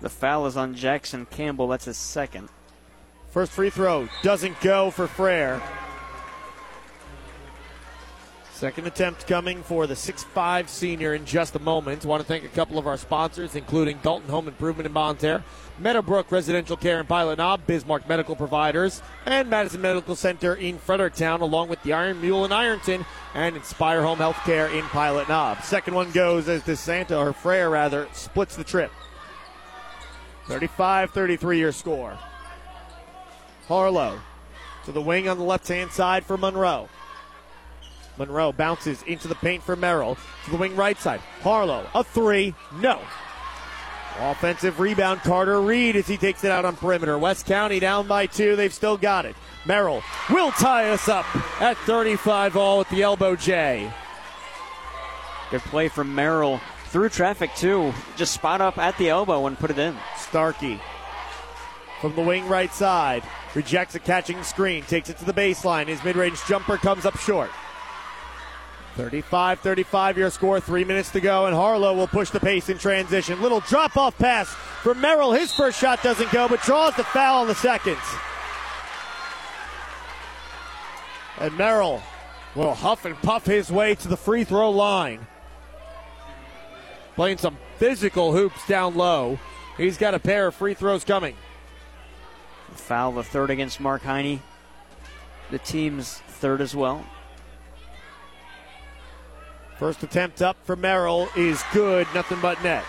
Speaker 2: The foul is on Jackson Campbell. That's his second.
Speaker 1: First free throw doesn't go for Frere. Second attempt coming for the 6'5 senior in just a moment. Want to thank a couple of our sponsors, including Dalton Home Improvement in Bonne Terre, Meadowbrook Residential Care in Pilot Knob, Bismarck Medical Providers, and Madison Medical Center in Fredericktown, along with the Iron Mule in Ironton and Inspire Home Healthcare in Pilot Knob. Second one goes as DeSanto, or Frere rather, splits the trip. 35 33 your score. Harlow to the wing on the left hand side for Monroe. Monroe bounces into the paint for Merrill to the wing right side. Harlow, a three, no. Offensive rebound, Carter Reed as he takes it out on perimeter. West County down by two, they've still got it. Merrill will tie us up at 35 all with the elbow J.
Speaker 2: Good play from Merrill through traffic too. Just spot up at the elbow and put it in.
Speaker 1: Starkey from the wing right side rejects a catching screen, takes it to the baseline. His mid range jumper comes up short. 35 35 your score, three minutes to go, and Harlow will push the pace in transition. Little drop off pass for Merrill. His first shot doesn't go, but draws the foul on the second. And Merrill will huff and puff his way to the free throw line. Playing some physical hoops down low. He's got a pair of free throws coming.
Speaker 2: Foul the third against Mark Heine. The team's third as well.
Speaker 1: First attempt up for Merrill is good, nothing but net.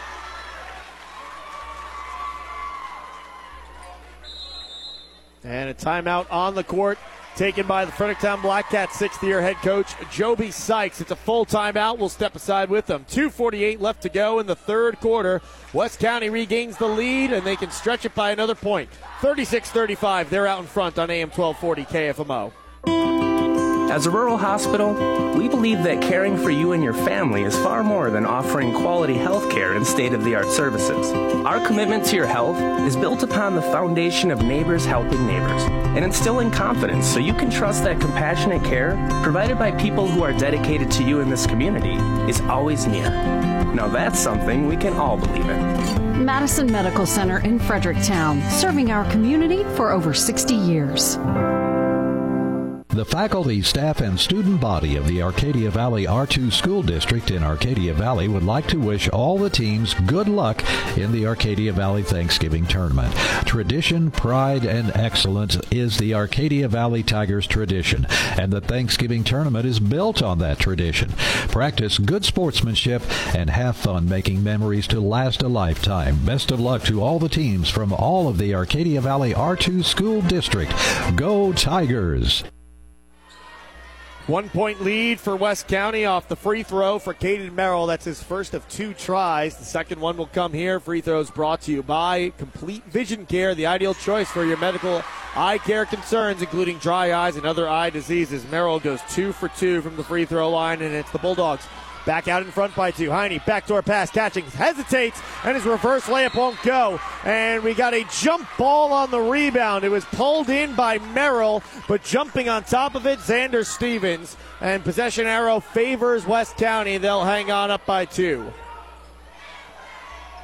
Speaker 1: And a timeout on the court taken by the Fredericktown Black Cats sixth year head coach Joby Sykes. It's a full timeout. We'll step aside with them. 2.48 left to go in the third quarter. West County regains the lead and they can stretch it by another point. 36 35. They're out in front on AM 1240 KFMO.
Speaker 6: As a rural hospital, we believe that caring for you and your family is far more than offering quality health care and state of the art services. Our commitment to your health is built upon the foundation of neighbors helping neighbors and instilling confidence so you can trust that compassionate care provided by people who are dedicated to you in this community is always near. Now that's something we can all believe in.
Speaker 7: Madison Medical Center in Fredericktown, serving our community for over 60 years.
Speaker 8: The faculty, staff, and student body of the Arcadia Valley R2 School District in Arcadia Valley would like to wish all the teams good luck in the Arcadia Valley Thanksgiving Tournament. Tradition, pride, and excellence is the Arcadia Valley Tigers tradition, and the Thanksgiving Tournament is built on that tradition. Practice good sportsmanship and have fun making memories to last a lifetime. Best of luck to all the teams from all of the Arcadia Valley R2 School District. Go Tigers!
Speaker 1: One point lead for West County off the free throw for Caden Merrill. That's his first of two tries. The second one will come here. Free throws brought to you by Complete Vision Care, the ideal choice for your medical eye care concerns, including dry eyes and other eye diseases. Merrill goes two for two from the free throw line, and it's the Bulldogs Back out in front by two. Heine, backdoor pass, catching, hesitates, and his reverse layup won't go. And we got a jump ball on the rebound. It was pulled in by Merrill, but jumping on top of it, Xander Stevens. And possession arrow favors West County. They'll hang on up by two.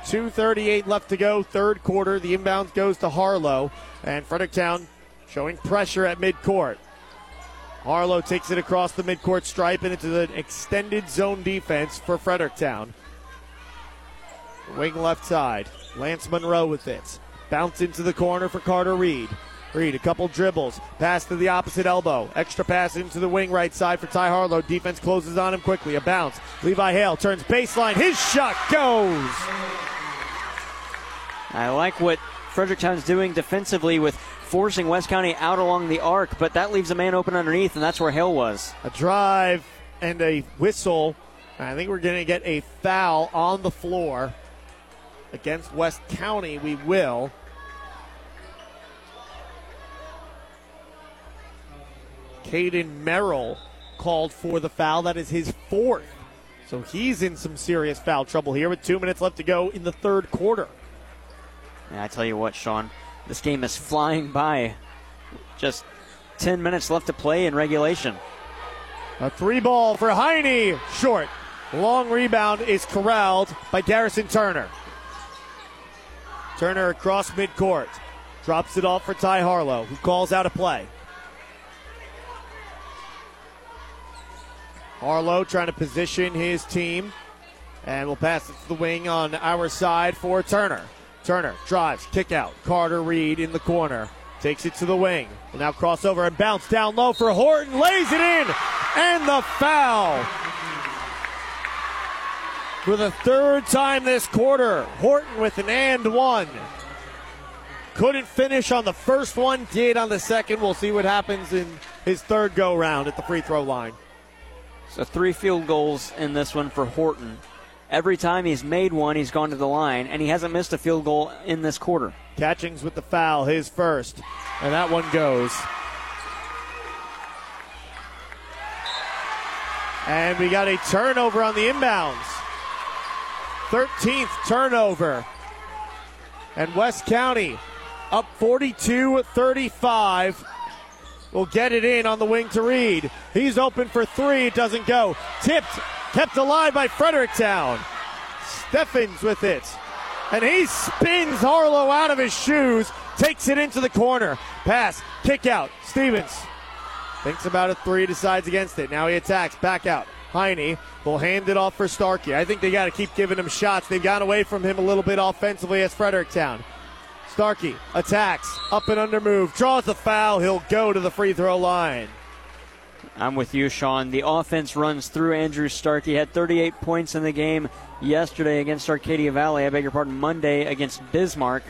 Speaker 1: 2.38 left to go, third quarter. The inbound goes to Harlow, and Fredericktown showing pressure at midcourt. Harlow takes it across the midcourt stripe and into the extended zone defense for Fredericktown. Wing left side. Lance Monroe with it. Bounce into the corner for Carter Reed. Reed, a couple dribbles. Pass to the opposite elbow. Extra pass into the wing right side for Ty Harlow. Defense closes on him quickly. A bounce. Levi Hale turns baseline. His shot goes.
Speaker 2: I like what Fredericktown's doing defensively with forcing West County out along the arc, but that leaves a man open underneath, and that's where Hale was.
Speaker 1: A drive and a whistle. I think we're going to get a foul on the floor against West County. We will. Caden Merrill called for the foul. That is his fourth. So he's in some serious foul trouble here with two minutes left to go in the third quarter.
Speaker 2: Yeah, I tell you what, Sean, this game is flying by. Just 10 minutes left to play in regulation.
Speaker 1: A three ball for Heine. Short. Long rebound is corralled by Garrison Turner. Turner across midcourt. Drops it off for Ty Harlow, who calls out a play. Harlow trying to position his team. And we'll pass it to the wing on our side for Turner. Turner drives, kick out. Carter Reed in the corner. Takes it to the wing. Will now cross over and bounce down low for Horton. Lays it in. And the foul. For the third time this quarter, Horton with an and one. Couldn't finish on the first one, did on the second. We'll see what happens in his third go round at the free throw line.
Speaker 2: So three field goals in this one for Horton. Every time he's made one, he's gone to the line, and he hasn't missed a field goal in this quarter.
Speaker 1: Catchings with the foul, his first, and that one goes. And we got a turnover on the inbounds. 13th turnover. And West County up 42 35. Will get it in on the wing to Reed. He's open for three. It doesn't go. Tipped kept alive by Fredericktown. Steffens with it. And he spins Harlow out of his shoes, takes it into the corner. Pass, kick out. Stevens thinks about a three, decides against it. Now he attacks, back out. Heine will hand it off for Starkey. I think they got to keep giving him shots. They've gone away from him a little bit offensively as Fredericktown. Starkey attacks, up and under move, draws the foul. He'll go to the free throw line.
Speaker 2: I'm with you, Sean. The offense runs through Andrew Stark. He had 38 points in the game yesterday against Arcadia Valley. I beg your pardon, Monday against Bismarck.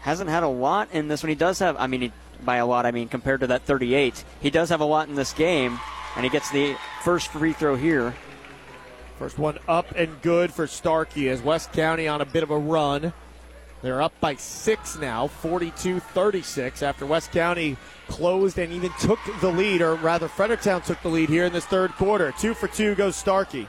Speaker 2: Hasn't had a lot in this one. He does have, I mean, he, by a lot, I mean compared to that 38. He does have a lot in this game, and he gets the first free throw here.
Speaker 1: First one up and good for Starkey as West County on a bit of a run. They're up by six now, 42 36, after West County closed and even took the lead, or rather, Fredericktown took the lead here in this third quarter. Two for two goes Starkey.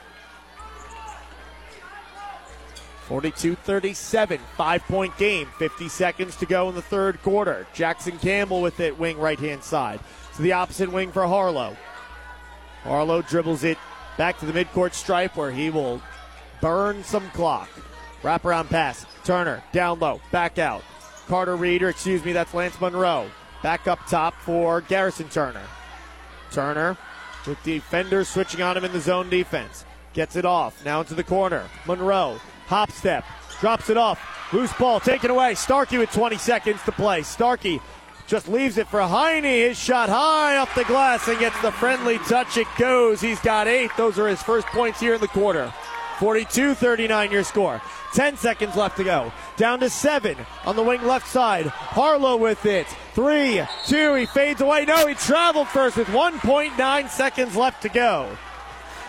Speaker 1: 42 37, five point game, 50 seconds to go in the third quarter. Jackson Campbell with it, wing right hand side. To the opposite wing for Harlow. Harlow dribbles it back to the midcourt stripe where he will burn some clock. Wraparound pass. Turner down low, back out. Carter Reed, or excuse me, that's Lance Monroe. Back up top for Garrison Turner. Turner with defenders switching on him in the zone defense. Gets it off. Now into the corner. Monroe. Hop step. Drops it off. Loose ball taken away. Starkey with 20 seconds to play. Starkey just leaves it for Heine. His shot high off the glass and gets the friendly touch. It goes. He's got eight. Those are his first points here in the quarter. 42 39 your score. 10 seconds left to go. Down to seven on the wing left side. Harlow with it. Three, two, he fades away. No, he traveled first with 1.9 seconds left to go.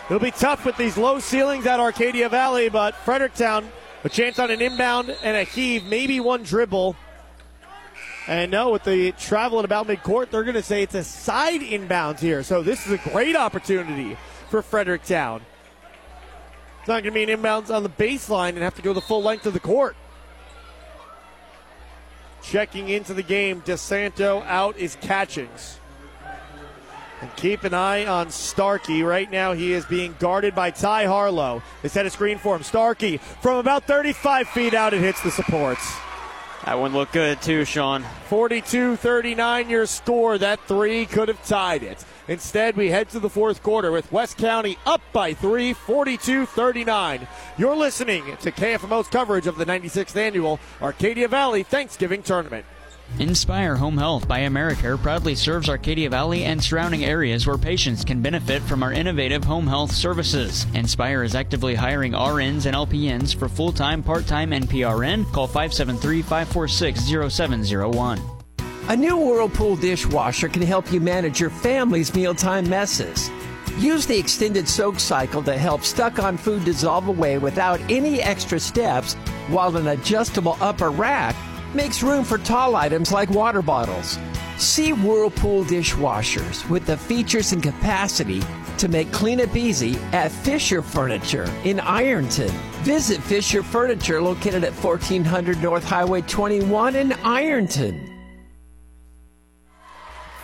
Speaker 1: It'll be tough with these low ceilings at Arcadia Valley, but Fredericktown, a chance on an inbound and a heave, maybe one dribble. And no, with the travel at about midcourt, they're going to say it's a side inbound here. So this is a great opportunity for Fredericktown. It's not going to be an inbounds on the baseline and have to go the full length of the court. Checking into the game, DeSanto out is Catchings. And keep an eye on Starkey. Right now, he is being guarded by Ty Harlow. They set a screen for him. Starkey from about 35 feet out, it hits the supports.
Speaker 2: That one looked good too, Sean.
Speaker 1: 42 39 your score. That three could have tied it. Instead, we head to the fourth quarter with West County up by three, 42 39. You're listening to KFMO's coverage of the 96th annual Arcadia Valley Thanksgiving Tournament.
Speaker 13: Inspire Home Health by Americare proudly serves Arcadia Valley and surrounding areas where patients can benefit from our innovative home health services. Inspire is actively hiring RNs and LPNs for full time, part time, and PRN. Call 573 546 0701.
Speaker 4: A new Whirlpool dishwasher can help you manage your family's mealtime messes. Use the extended soak cycle to help stuck on food dissolve away without any extra steps, while an adjustable upper rack makes room for tall items like water bottles. See Whirlpool dishwashers with the features and capacity to make cleanup easy at Fisher Furniture in Ironton. Visit Fisher Furniture located at 1400 North Highway 21 in Ironton.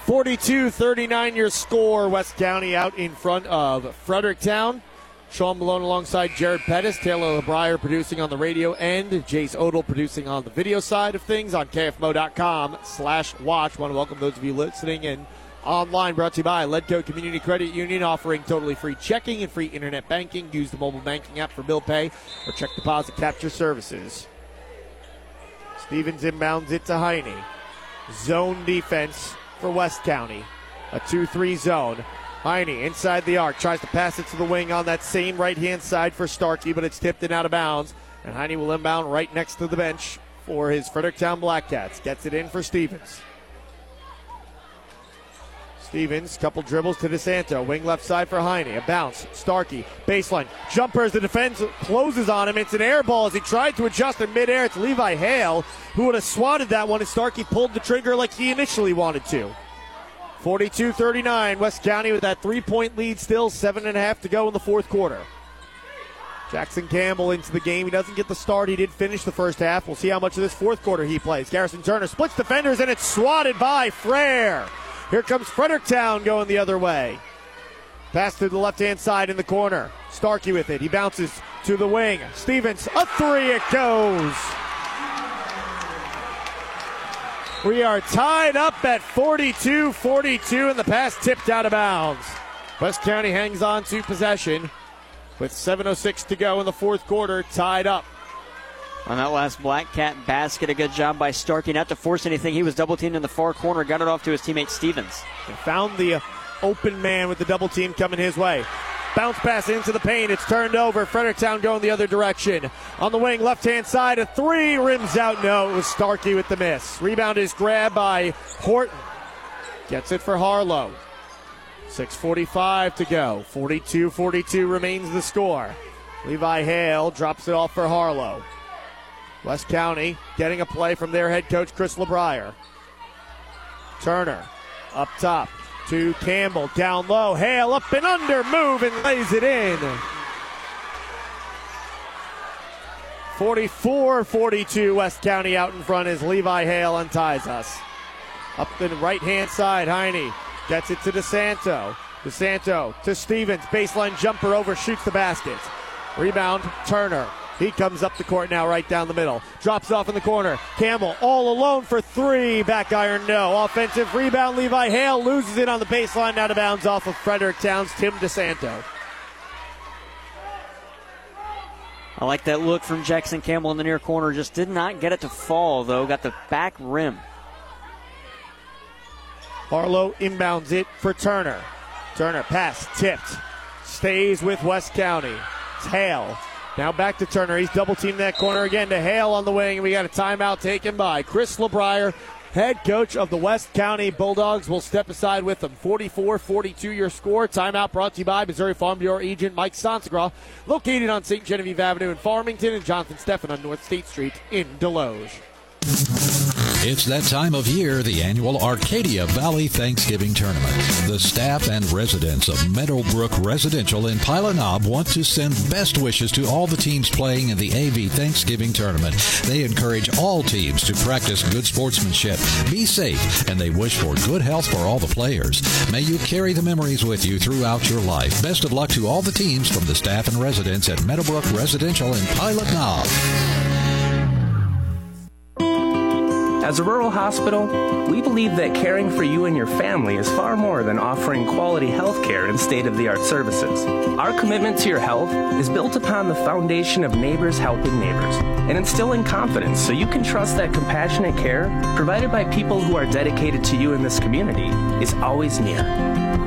Speaker 1: 42 39 your score. West County out in front of Fredericktown. Sean Malone alongside Jared Pettis, Taylor LeBrier producing on the radio end, Jace Odell producing on the video side of things on KFMO.com slash watch. Want to welcome those of you listening and online brought to you by Ledco Community Credit Union offering totally free checking and free internet banking. Use the mobile banking app for bill pay or check deposit capture services. Stevens inbounds it to Heine. Zone defense for West County. A 2 3 zone. Heine inside the arc tries to pass it to the wing on that same right hand side for Starkey, but it's tipped and out of bounds. And Heine will inbound right next to the bench for his Fredericktown Blackcats. Gets it in for Stevens. Stevens, couple dribbles to DeSanto. Wing left side for Heine. A bounce. Starkey, baseline. Jumper as the defense closes on him. It's an air ball as he tried to adjust in midair. It's Levi Hale who would have swatted that one as Starkey pulled the trigger like he initially wanted to. 42 39. West County with that three point lead still. Seven and a half to go in the fourth quarter. Jackson Campbell into the game. He doesn't get the start. He did finish the first half. We'll see how much of this fourth quarter he plays. Garrison Turner splits defenders and it's swatted by Frere. Here comes Fredericktown going the other way. Pass to the left hand side in the corner. Starkey with it. He bounces to the wing. Stevens, a three it goes. We are tied up at 42 42, and the pass tipped out of bounds. West County hangs on to possession with 7.06 to go in the fourth quarter, tied up.
Speaker 2: On that last Black Cat basket, a good job by Starkey not to force anything. He was double teamed in the far corner, got it off to his teammate Stevens.
Speaker 1: And found the open man with the double team coming his way. Bounce pass into the paint. It's turned over. Fredericktown going the other direction. On the wing, left hand side, a three rims out. No, it was Starkey with the miss. Rebound is grabbed by Horton. Gets it for Harlow. 6.45 to go. 42 42 remains the score. Levi Hale drops it off for Harlow. West County getting a play from their head coach, Chris LeBrier. Turner up top to Campbell. Down low. Hale up and under. Move and lays it in. 44 42. West County out in front as Levi Hale unties us. Up the right hand side. Heine gets it to DeSanto. DeSanto to Stevens. Baseline jumper over, shoots the basket. Rebound, Turner. He comes up the court now, right down the middle. Drops off in the corner. Campbell all alone for three. Back iron, no. Offensive rebound. Levi Hale loses it on the baseline, out of bounds off of Fredericktown's Tim DeSanto.
Speaker 2: I like that look from Jackson Campbell in the near corner. Just did not get it to fall, though. Got the back rim.
Speaker 1: Harlow inbounds it for Turner. Turner pass tipped. Stays with West County. It's Hale. Now back to Turner. He's double teamed that corner again to Hale on the wing. We got a timeout taken by Chris LeBrier, head coach of the West County Bulldogs. will step aside with them. 44 42 your score. Timeout brought to you by Missouri Farm Bureau agent Mike Sansagraw, located on St. Genevieve Avenue in Farmington and Jonathan Steffen on North State Street in Desloge.
Speaker 8: It's that time of year, the annual Arcadia Valley Thanksgiving Tournament. The staff and residents of Meadowbrook Residential in Pilot Knob want to send best wishes to all the teams playing in the AV Thanksgiving Tournament. They encourage all teams to practice good sportsmanship, be safe, and they wish for good health for all the players. May you carry the memories with you throughout your life. Best of luck to all the teams from the staff and residents at Meadowbrook Residential in Pilot Knob.
Speaker 6: As a rural hospital, we believe that caring for you and your family is far more than offering quality health care and state of the art services. Our commitment to your health is built upon the foundation of neighbors helping neighbors and instilling confidence so you can trust that compassionate care provided by people who are dedicated to you in this community is always near.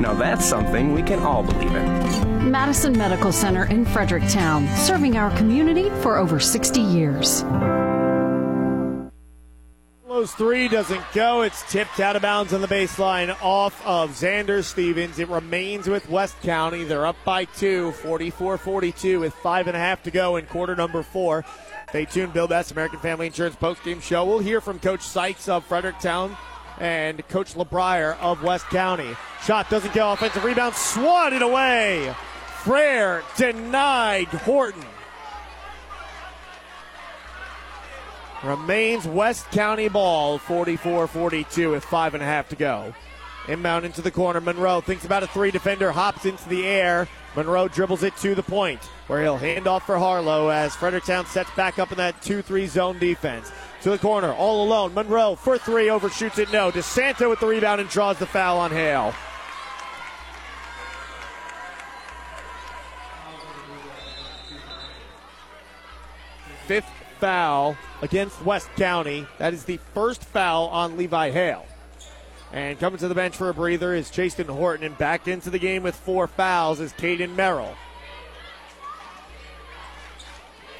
Speaker 6: Now that's something we can all believe in.
Speaker 7: Madison Medical Center in Fredericktown, serving our community for over 60 years.
Speaker 1: Close three doesn't go. It's tipped out of bounds on the baseline off of Xander Stevens. It remains with West County. They're up by two, 44 42, with five and a half to go in quarter number four. Stay tuned. Bill Best, American Family Insurance postgame show. We'll hear from Coach Sykes of Fredericktown and Coach LeBrier of West County. Shot doesn't go. Offensive rebound swatted away. Frere denied Horton. Remains West County ball, 44 42 with five and a half to go. Inbound into the corner. Monroe thinks about a three defender, hops into the air. Monroe dribbles it to the point where he'll hand off for Harlow as Fredericktown sets back up in that 2 3 zone defense. To the corner, all alone. Monroe for three, overshoots it. No. DeSanto with the rebound and draws the foul on Hale. Fifth foul against West County. That is the first foul on Levi Hale. And coming to the bench for a breather is Chasten Horton, and back into the game with four fouls is Caden Merrill.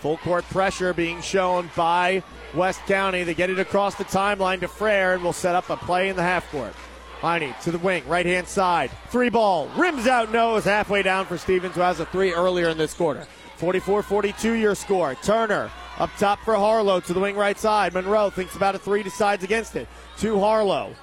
Speaker 1: Full court pressure being shown by West County. They get it across the timeline to Frere and will set up a play in the half court. Heine to the wing, right hand side. Three ball, rims out, no, is halfway down for Stevens, who has a three earlier in this quarter. 44 42 your score. Turner up top for Harlow to the wing right side. Monroe thinks about a three, decides against it. To Harlow.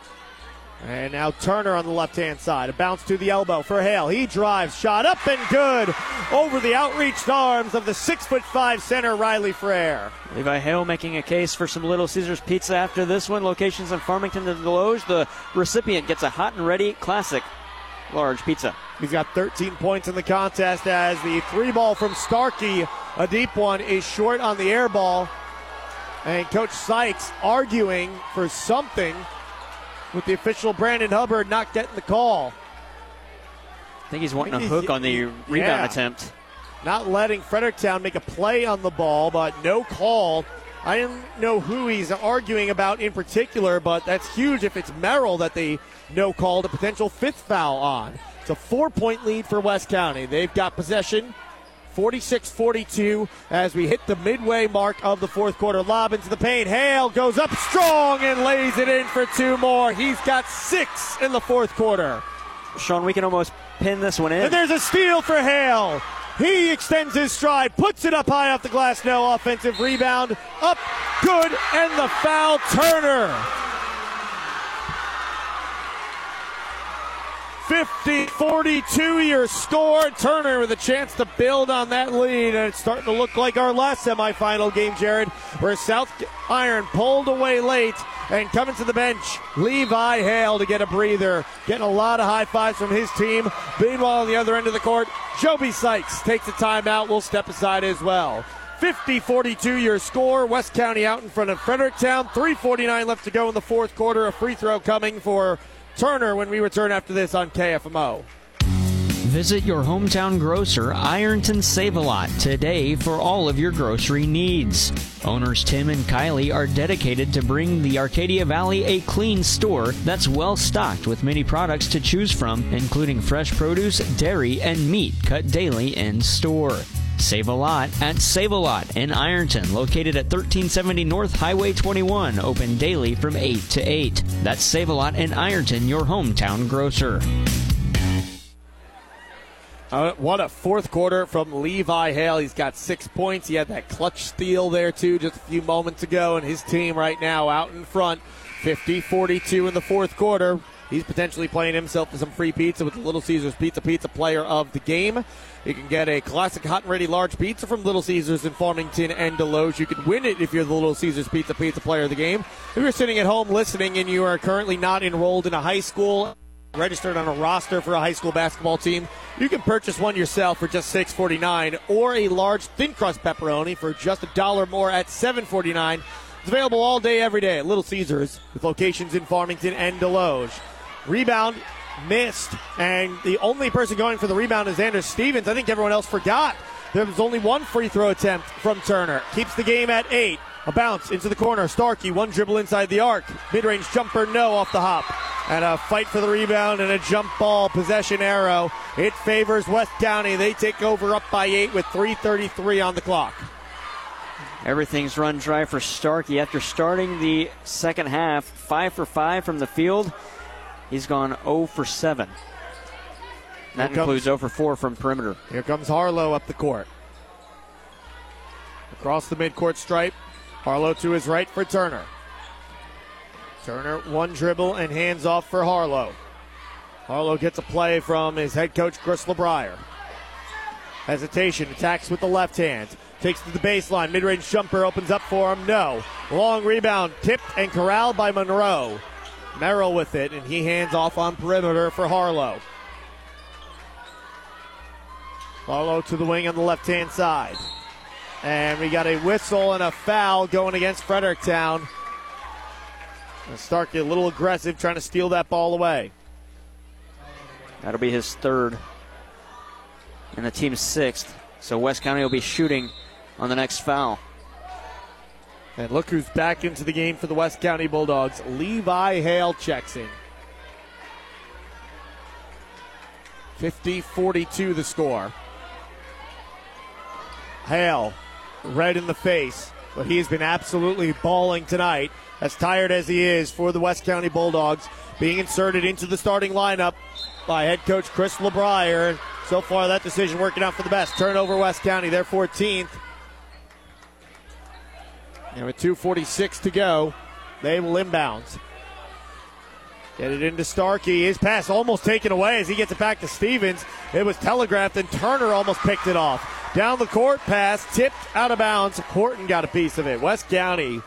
Speaker 1: And now Turner on the left hand side. A bounce to the elbow for Hale. He drives, shot up and good over the outreached arms of the six foot five center Riley Frere.
Speaker 2: Levi Hale making a case for some Little Caesars pizza after this one. Locations in Farmington and Desloge. The recipient gets a hot and ready classic large pizza.
Speaker 1: He's got 13 points in the contest as the three ball from Starkey, a deep one, is short on the air ball. And Coach Sykes arguing for something with the official Brandon Hubbard not getting the call.
Speaker 2: I think he's wanting a hook on the rebound
Speaker 1: yeah.
Speaker 2: attempt.
Speaker 1: Not letting Fredericktown make a play on the ball, but no call. I don't know who he's arguing about in particular, but that's huge if it's Merrill that they no called a potential fifth foul on. It's a four point lead for West County. They've got possession 46 42 as we hit the midway mark of the fourth quarter. Lob into the paint. Hale goes up strong and lays it in for two more. He's got six in the fourth quarter.
Speaker 2: Sean, we can almost pin this one in.
Speaker 1: And there's a steal for Hale. He extends his stride, puts it up high off the glass. No offensive rebound. Up, good, and the foul. Turner 50 42 your score. Turner with a chance to build on that lead, and it's starting to look like our last semifinal game, Jared, where South Iron pulled away late and coming to the bench, Levi Hale to get a breather, getting a lot of high fives from his team. Meanwhile, on the other end of the court, Joby Sykes takes a timeout. We'll step aside as well. 50 42 your score. West County out in front of Fredericktown. 3.49 left to go in the fourth quarter. A free throw coming for Turner when we return after this on KFMO.
Speaker 13: Visit your hometown grocer, Ironton Save a Lot, today for all of your grocery needs. Owners Tim and Kylie are dedicated to bring the Arcadia Valley a clean store that's well stocked with many products to choose from, including fresh produce, dairy, and meat cut daily in store. Save a lot at Save a Lot in Ironton, located at 1370 North Highway 21, open daily from 8 to 8. That's Save a Lot in Ironton, your hometown grocer.
Speaker 1: Uh, what a fourth quarter from Levi Hale. He's got six points. He had that clutch steal there, too, just a few moments ago. And his team right now out in front, 50 42 in the fourth quarter. He's potentially playing himself for some free pizza with the Little Caesars Pizza Pizza player of the game. You can get a classic hot and ready large pizza from Little Caesars in Farmington and Desloge. You can win it if you're the Little Caesars Pizza Pizza player of the game. If you're sitting at home listening and you are currently not enrolled in a high school, registered on a roster for a high school basketball team, you can purchase one yourself for just $6.49 or a large thin crust pepperoni for just a dollar more at $7.49. It's available all day, every day at Little Caesars with locations in Farmington and Desloge. Rebound missed, and the only person going for the rebound is Xander Stevens. I think everyone else forgot. There was only one free throw attempt from Turner. Keeps the game at eight. A bounce into the corner. Starkey, one dribble inside the arc. Mid range jumper, no off the hop. And a fight for the rebound and a jump ball possession arrow. It favors West County. They take over up by eight with 3.33 on the clock.
Speaker 2: Everything's run dry for Starkey after starting the second half. Five for five from the field. He's gone 0 for 7. That
Speaker 1: Here
Speaker 2: includes
Speaker 1: comes-
Speaker 2: 0 for 4 from perimeter.
Speaker 1: Here comes Harlow up the court. Across the midcourt stripe. Harlow to his right for Turner. Turner, one dribble and hands off for Harlow. Harlow gets a play from his head coach, Chris LeBrier. Hesitation, attacks with the left hand. Takes to the baseline. Mid range jumper opens up for him. No. Long rebound, tipped and corralled by Monroe. Merrill with it, and he hands off on perimeter for Harlow. Harlow to the wing on the left hand side. And we got a whistle and a foul going against Fredericktown. Starkey a little aggressive, trying to steal that ball away.
Speaker 2: That'll be his third. And the team's sixth. So West County will be shooting on the next foul.
Speaker 1: And look who's back into the game for the West County Bulldogs. Levi Hale checks in. 50 42 the score. Hale, red in the face, but he's been absolutely balling tonight. As tired as he is for the West County Bulldogs, being inserted into the starting lineup by head coach Chris LeBrier. So far, that decision working out for the best. Turnover West County, their 14th. And with 2.46 to go, they will inbound. Get it into Starkey. His pass almost taken away as he gets it back to Stevens. It was telegraphed, and Turner almost picked it off. Down the court pass, tipped out of bounds. Horton got a piece of it. West County,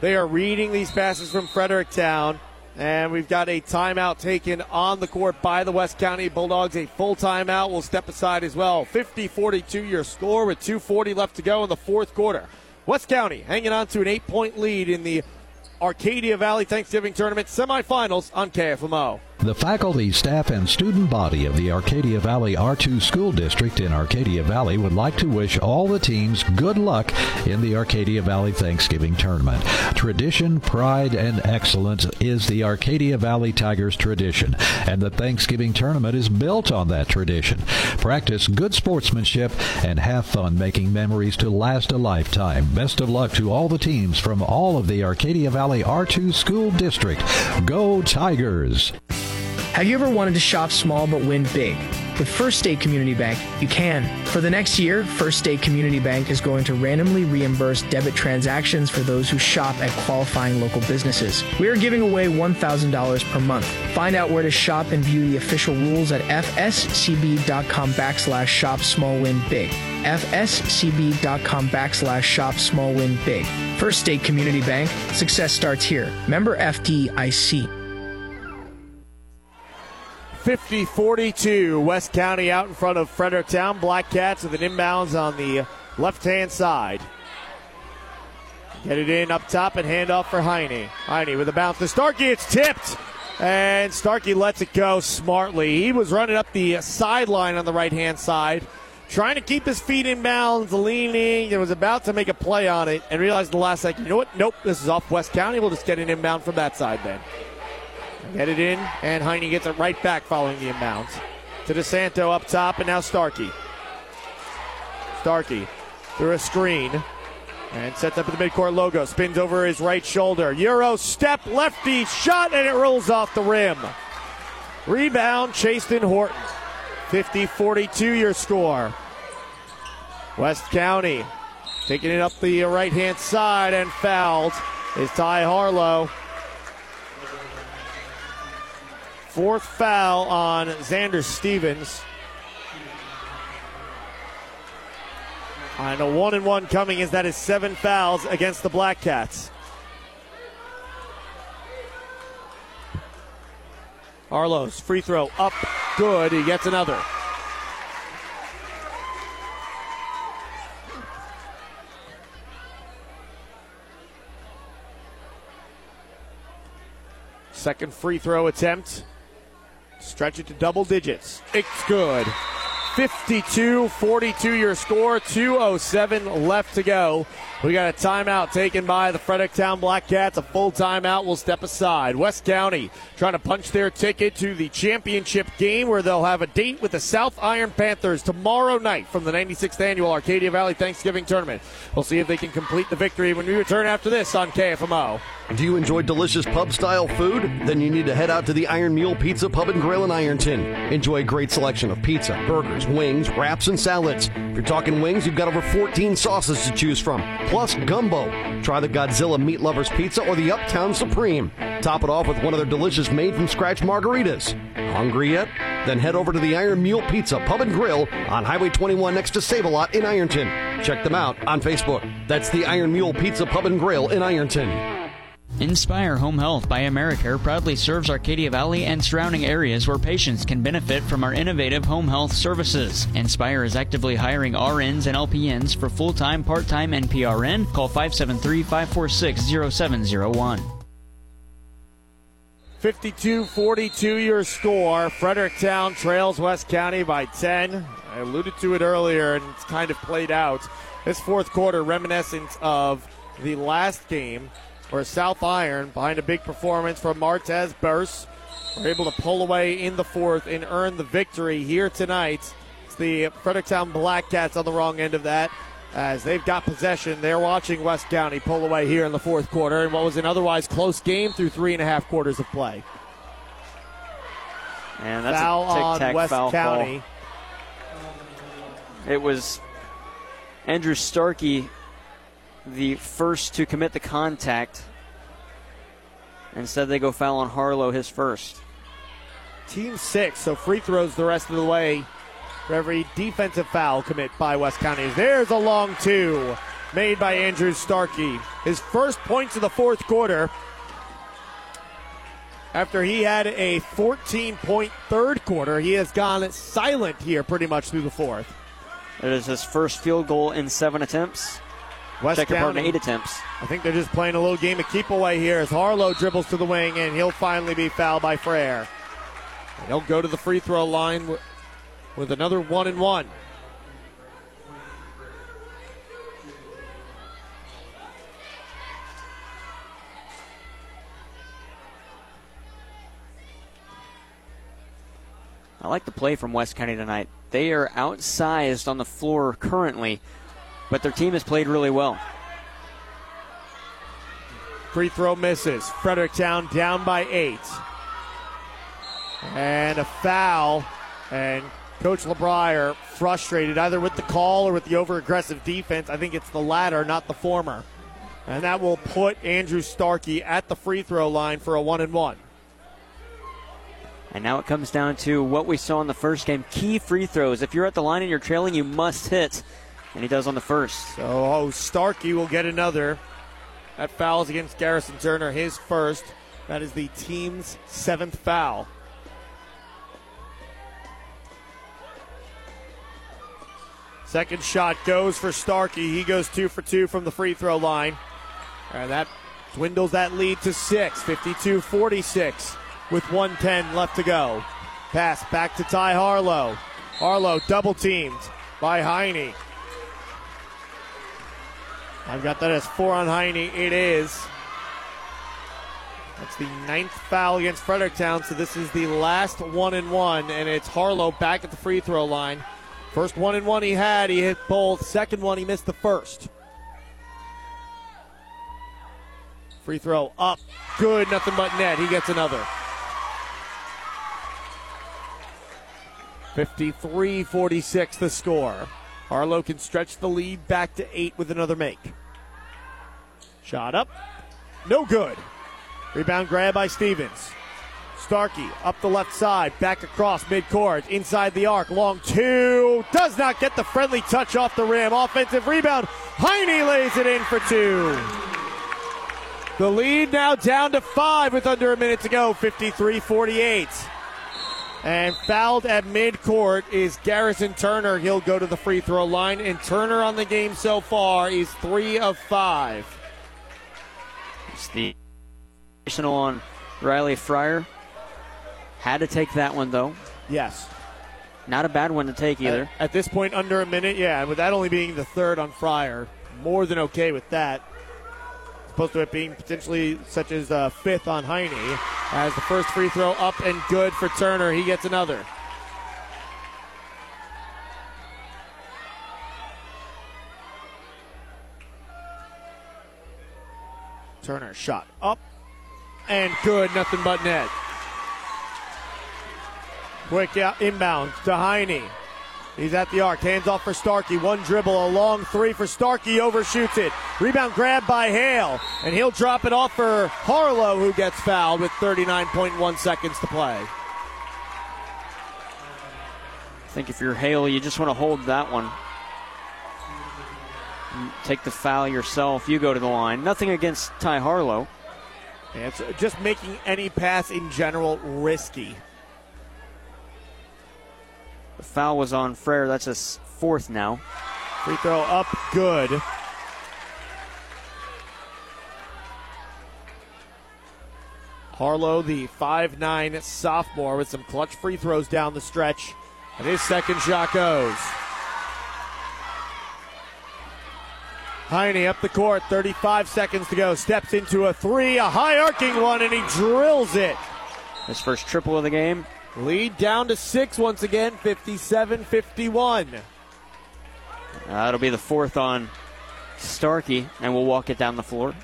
Speaker 1: they are reading these passes from Fredericktown. And we've got a timeout taken on the court by the West County Bulldogs. A full timeout will step aside as well. 50 42 your score with 2.40 left to go in the fourth quarter. West County hanging on to an eight point lead in the Arcadia Valley Thanksgiving Tournament semifinals on KFMO.
Speaker 8: The faculty, staff, and student body of the Arcadia Valley R2 School District in Arcadia Valley would like to wish all the teams good luck in the Arcadia Valley Thanksgiving Tournament. Tradition, pride, and excellence is the Arcadia Valley Tigers tradition, and the Thanksgiving Tournament is built on that tradition. Practice good sportsmanship and have fun making memories to last a lifetime. Best of luck to all the teams from all of the Arcadia Valley R2 School District. Go Tigers!
Speaker 3: Have you ever wanted to shop small but win big? With First State Community Bank, you can. For the next year, First State Community Bank is going to randomly reimburse debit transactions for those who shop at qualifying local businesses. We are giving away $1,000 per month. Find out where to shop and view the official rules at fscb.com backslash shop small win big. fscb.com backslash shop small win big. First State Community Bank, success starts here. Member FDIC.
Speaker 1: 50 42. West County out in front of Fredericktown. Black Cats with an inbounds on the left hand side. Get it in up top and hand off for Heine. Heine with a bounce to Starkey. It's tipped. And Starkey lets it go smartly. He was running up the sideline on the right hand side, trying to keep his feet in bounds, leaning, and was about to make a play on it, and realized the last second, you know what? Nope, this is off West County. We'll just get an inbound from that side then. Get it in, and Heine gets it right back following the inbounds. To DeSanto up top, and now Starkey. Starkey through a screen. And sets up the midcourt logo. Spins over his right shoulder. Euro step, lefty shot, and it rolls off the rim. Rebound, Chasten Horton. 50 42 your score. West County taking it up the right hand side and fouled is Ty Harlow. Fourth foul on Xander Stevens. And a one and one coming is that is seven fouls against the Black Cats. Harlow's, free throw up, good. He gets another. Second free throw attempt. Stretch it to double digits. It's good. 52 42 your score, 207 left to go. We got a timeout taken by the Fredericktown Black Cats. A full timeout We'll step aside. West County trying to punch their ticket to the championship game where they'll have a date with the South Iron Panthers tomorrow night from the 96th annual Arcadia Valley Thanksgiving Tournament. We'll see if they can complete the victory when we return after this on KFMO.
Speaker 12: Do you enjoy delicious pub style food? Then you need to head out to the Iron Mule Pizza Pub and Grill in Ironton. Enjoy a great selection of pizza, burgers, wings, wraps, and salads. If you're talking wings, you've got over 14 sauces to choose from, plus gumbo. Try the Godzilla Meat Lovers Pizza or the Uptown Supreme. Top it off with one of their delicious made from scratch margaritas. Hungry yet? Then head over to the Iron Mule Pizza Pub and Grill on Highway 21 next to Save a Lot in Ironton. Check them out on Facebook. That's the Iron Mule Pizza Pub and Grill in Ironton.
Speaker 13: Inspire Home Health by Americare proudly serves Arcadia Valley and surrounding areas where patients can benefit from our innovative home health services. Inspire is actively hiring RNs and LPNs for full time, part time, and PRN. Call 573 546 0701.
Speaker 1: 52 42 your score. Fredericktown trails West County by 10. I alluded to it earlier and it's kind of played out. This fourth quarter reminiscent of the last game where South Iron, behind a big performance from Martez Burse, were able to pull away in the fourth and earn the victory here tonight. It's the Fredericktown Black Cats on the wrong end of that. As they've got possession, they're watching West County pull away here in the fourth quarter in what was an otherwise close game through three and a half quarters of play.
Speaker 2: And that's
Speaker 1: foul
Speaker 2: a tic-tac
Speaker 1: on West
Speaker 2: foul
Speaker 1: County.
Speaker 2: Call. It was Andrew Starkey the first to commit the contact. Instead, they go foul on Harlow, his first.
Speaker 1: Team six, so free throws the rest of the way for every defensive foul commit by West County. There's a long two made by Andrew Starkey. His first points of the fourth quarter after he had a 14 point third quarter. He has gone silent here pretty much through the fourth.
Speaker 2: It is his first field goal in seven attempts.
Speaker 1: West County,
Speaker 2: eight attempts.
Speaker 1: I think they're just playing a little game of keep away here as Harlow dribbles to the wing and he'll finally be fouled by Frere. He'll go to the free throw line with another one and one.
Speaker 2: I like the play from West County tonight. They are outsized on the floor currently, but their team has played really well.
Speaker 1: Free throw misses. Fredericktown down by eight. And a foul. And Coach LeBrier frustrated either with the call or with the over aggressive defense. I think it's the latter, not the former. And that will put Andrew Starkey at the free throw line for a one and one.
Speaker 2: And now it comes down to what we saw in the first game key free throws. If you're at the line and you're trailing, you must hit. And he does on the first.
Speaker 1: So oh, Starkey will get another. That foul is against Garrison Turner, his first. That is the team's seventh foul. Second shot goes for Starkey. He goes two for two from the free throw line. And that dwindles that lead to six, 52 46, with 110 left to go. Pass back to Ty Harlow. Harlow double teamed by Heine. I've got that as four on Heine. It is. That's the ninth foul against Fredericktown, so this is the last one and one, and it's Harlow back at the free throw line. First one and one he had, he hit both. Second one, he missed the first. Free throw up, good, nothing but net. He gets another. 53 46 the score. Harlow can stretch the lead back to eight with another make. Shot up, no good. Rebound grab by Stevens. Starkey up the left side, back across midcourt, inside the arc, long two. Does not get the friendly touch off the rim. Offensive rebound. Heine lays it in for two. The lead now down to five with under a minute to go, 53 48. And fouled at midcourt is Garrison Turner. He'll go to the free throw line. And Turner on the game so far is three of five.
Speaker 2: It's the on Riley Frere. Had to take that one though.
Speaker 1: Yes.
Speaker 2: Not a bad one to take either.
Speaker 1: At, at this point, under a minute, yeah. With that only being the third on Frere, more than okay with that. Supposed to it being potentially such as uh, fifth on Heine. As the first free throw up and good for Turner, he gets another. Turner shot up and good, nothing but net. Quick out inbound to Heine. He's at the arc, hands off for Starkey. One dribble, a long three for Starkey, overshoots it. Rebound grab by Hale, and he'll drop it off for Harlow, who gets fouled with 39.1 seconds to play. I
Speaker 2: think if you're Hale, you just want to hold that one. Take the foul yourself. You go to the line. Nothing against Ty Harlow.
Speaker 1: It's just making any pass in general risky.
Speaker 2: The foul was on Frere. That's his fourth now.
Speaker 1: Free throw up, good. Harlow, the 5'9 sophomore, with some clutch free throws down the stretch. And his second shot goes. Heine up the court, 35 seconds to go. Steps into a three, a high arcing one, and he drills it.
Speaker 2: His first triple of the game.
Speaker 1: Lead down to six once again, 57 51.
Speaker 2: That'll be the fourth on Starkey, and we'll walk it down the floor.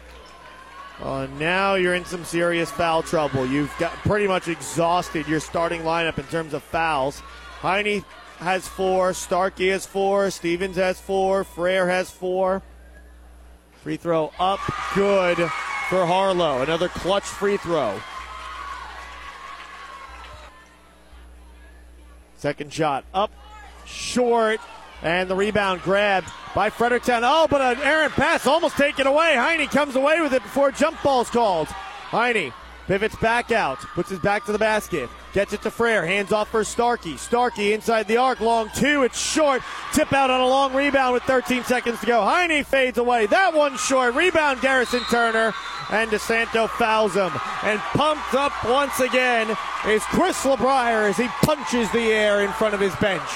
Speaker 1: Uh, now you're in some serious foul trouble. You've got pretty much exhausted your starting lineup in terms of fouls. Heine has four, Starkey has four, Stevens has four, Frere has four. Free throw up, good for Harlow. Another clutch free throw. Second shot up, short, and the rebound grabbed by Fredericktown. Oh, but an errant pass almost taken away. Heine comes away with it before jump ball's called. Heine pivots back out, puts his back to the basket, gets it to Frere, hands off for Starkey. Starkey inside the arc, long two, it's short. Tip out on a long rebound with 13 seconds to go. Heine fades away. That one short. Rebound Garrison Turner and DeSanto fouls him. And pumped up once again is Chris LeBrier as he punches the air in front of his bench.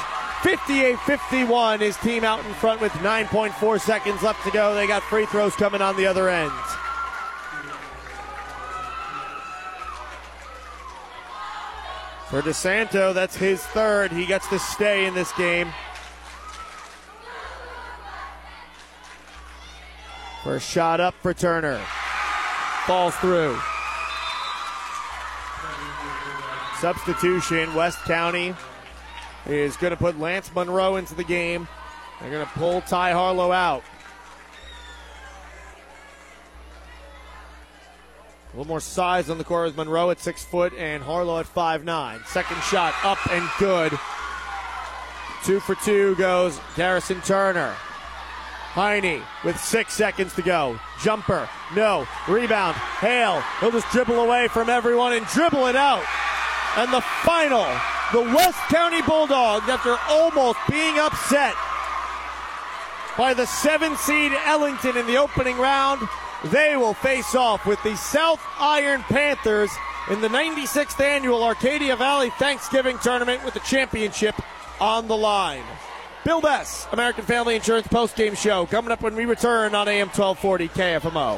Speaker 1: 58 51, his team out in front with 9.4 seconds left to go. They got free throws coming on the other end. For DeSanto, that's his third. He gets to stay in this game. First shot up for Turner falls through. Substitution, West County is going to put Lance Monroe into the game. They're going to pull Ty Harlow out. A little more size on the court with Monroe at six foot and Harlow at five nine. Second shot up and good. Two for two goes Garrison Turner. Heine with six seconds to go. Jumper, no. Rebound, Hale. He'll just dribble away from everyone and dribble it out. And the final, the West County Bulldogs, after almost being upset by the seven seed Ellington in the opening round. They will face off with the South Iron Panthers in the 96th annual Arcadia Valley Thanksgiving tournament with the championship on the line. Bill Bess, American Family Insurance postgame show, coming up when we return on AM 1240 KFMO.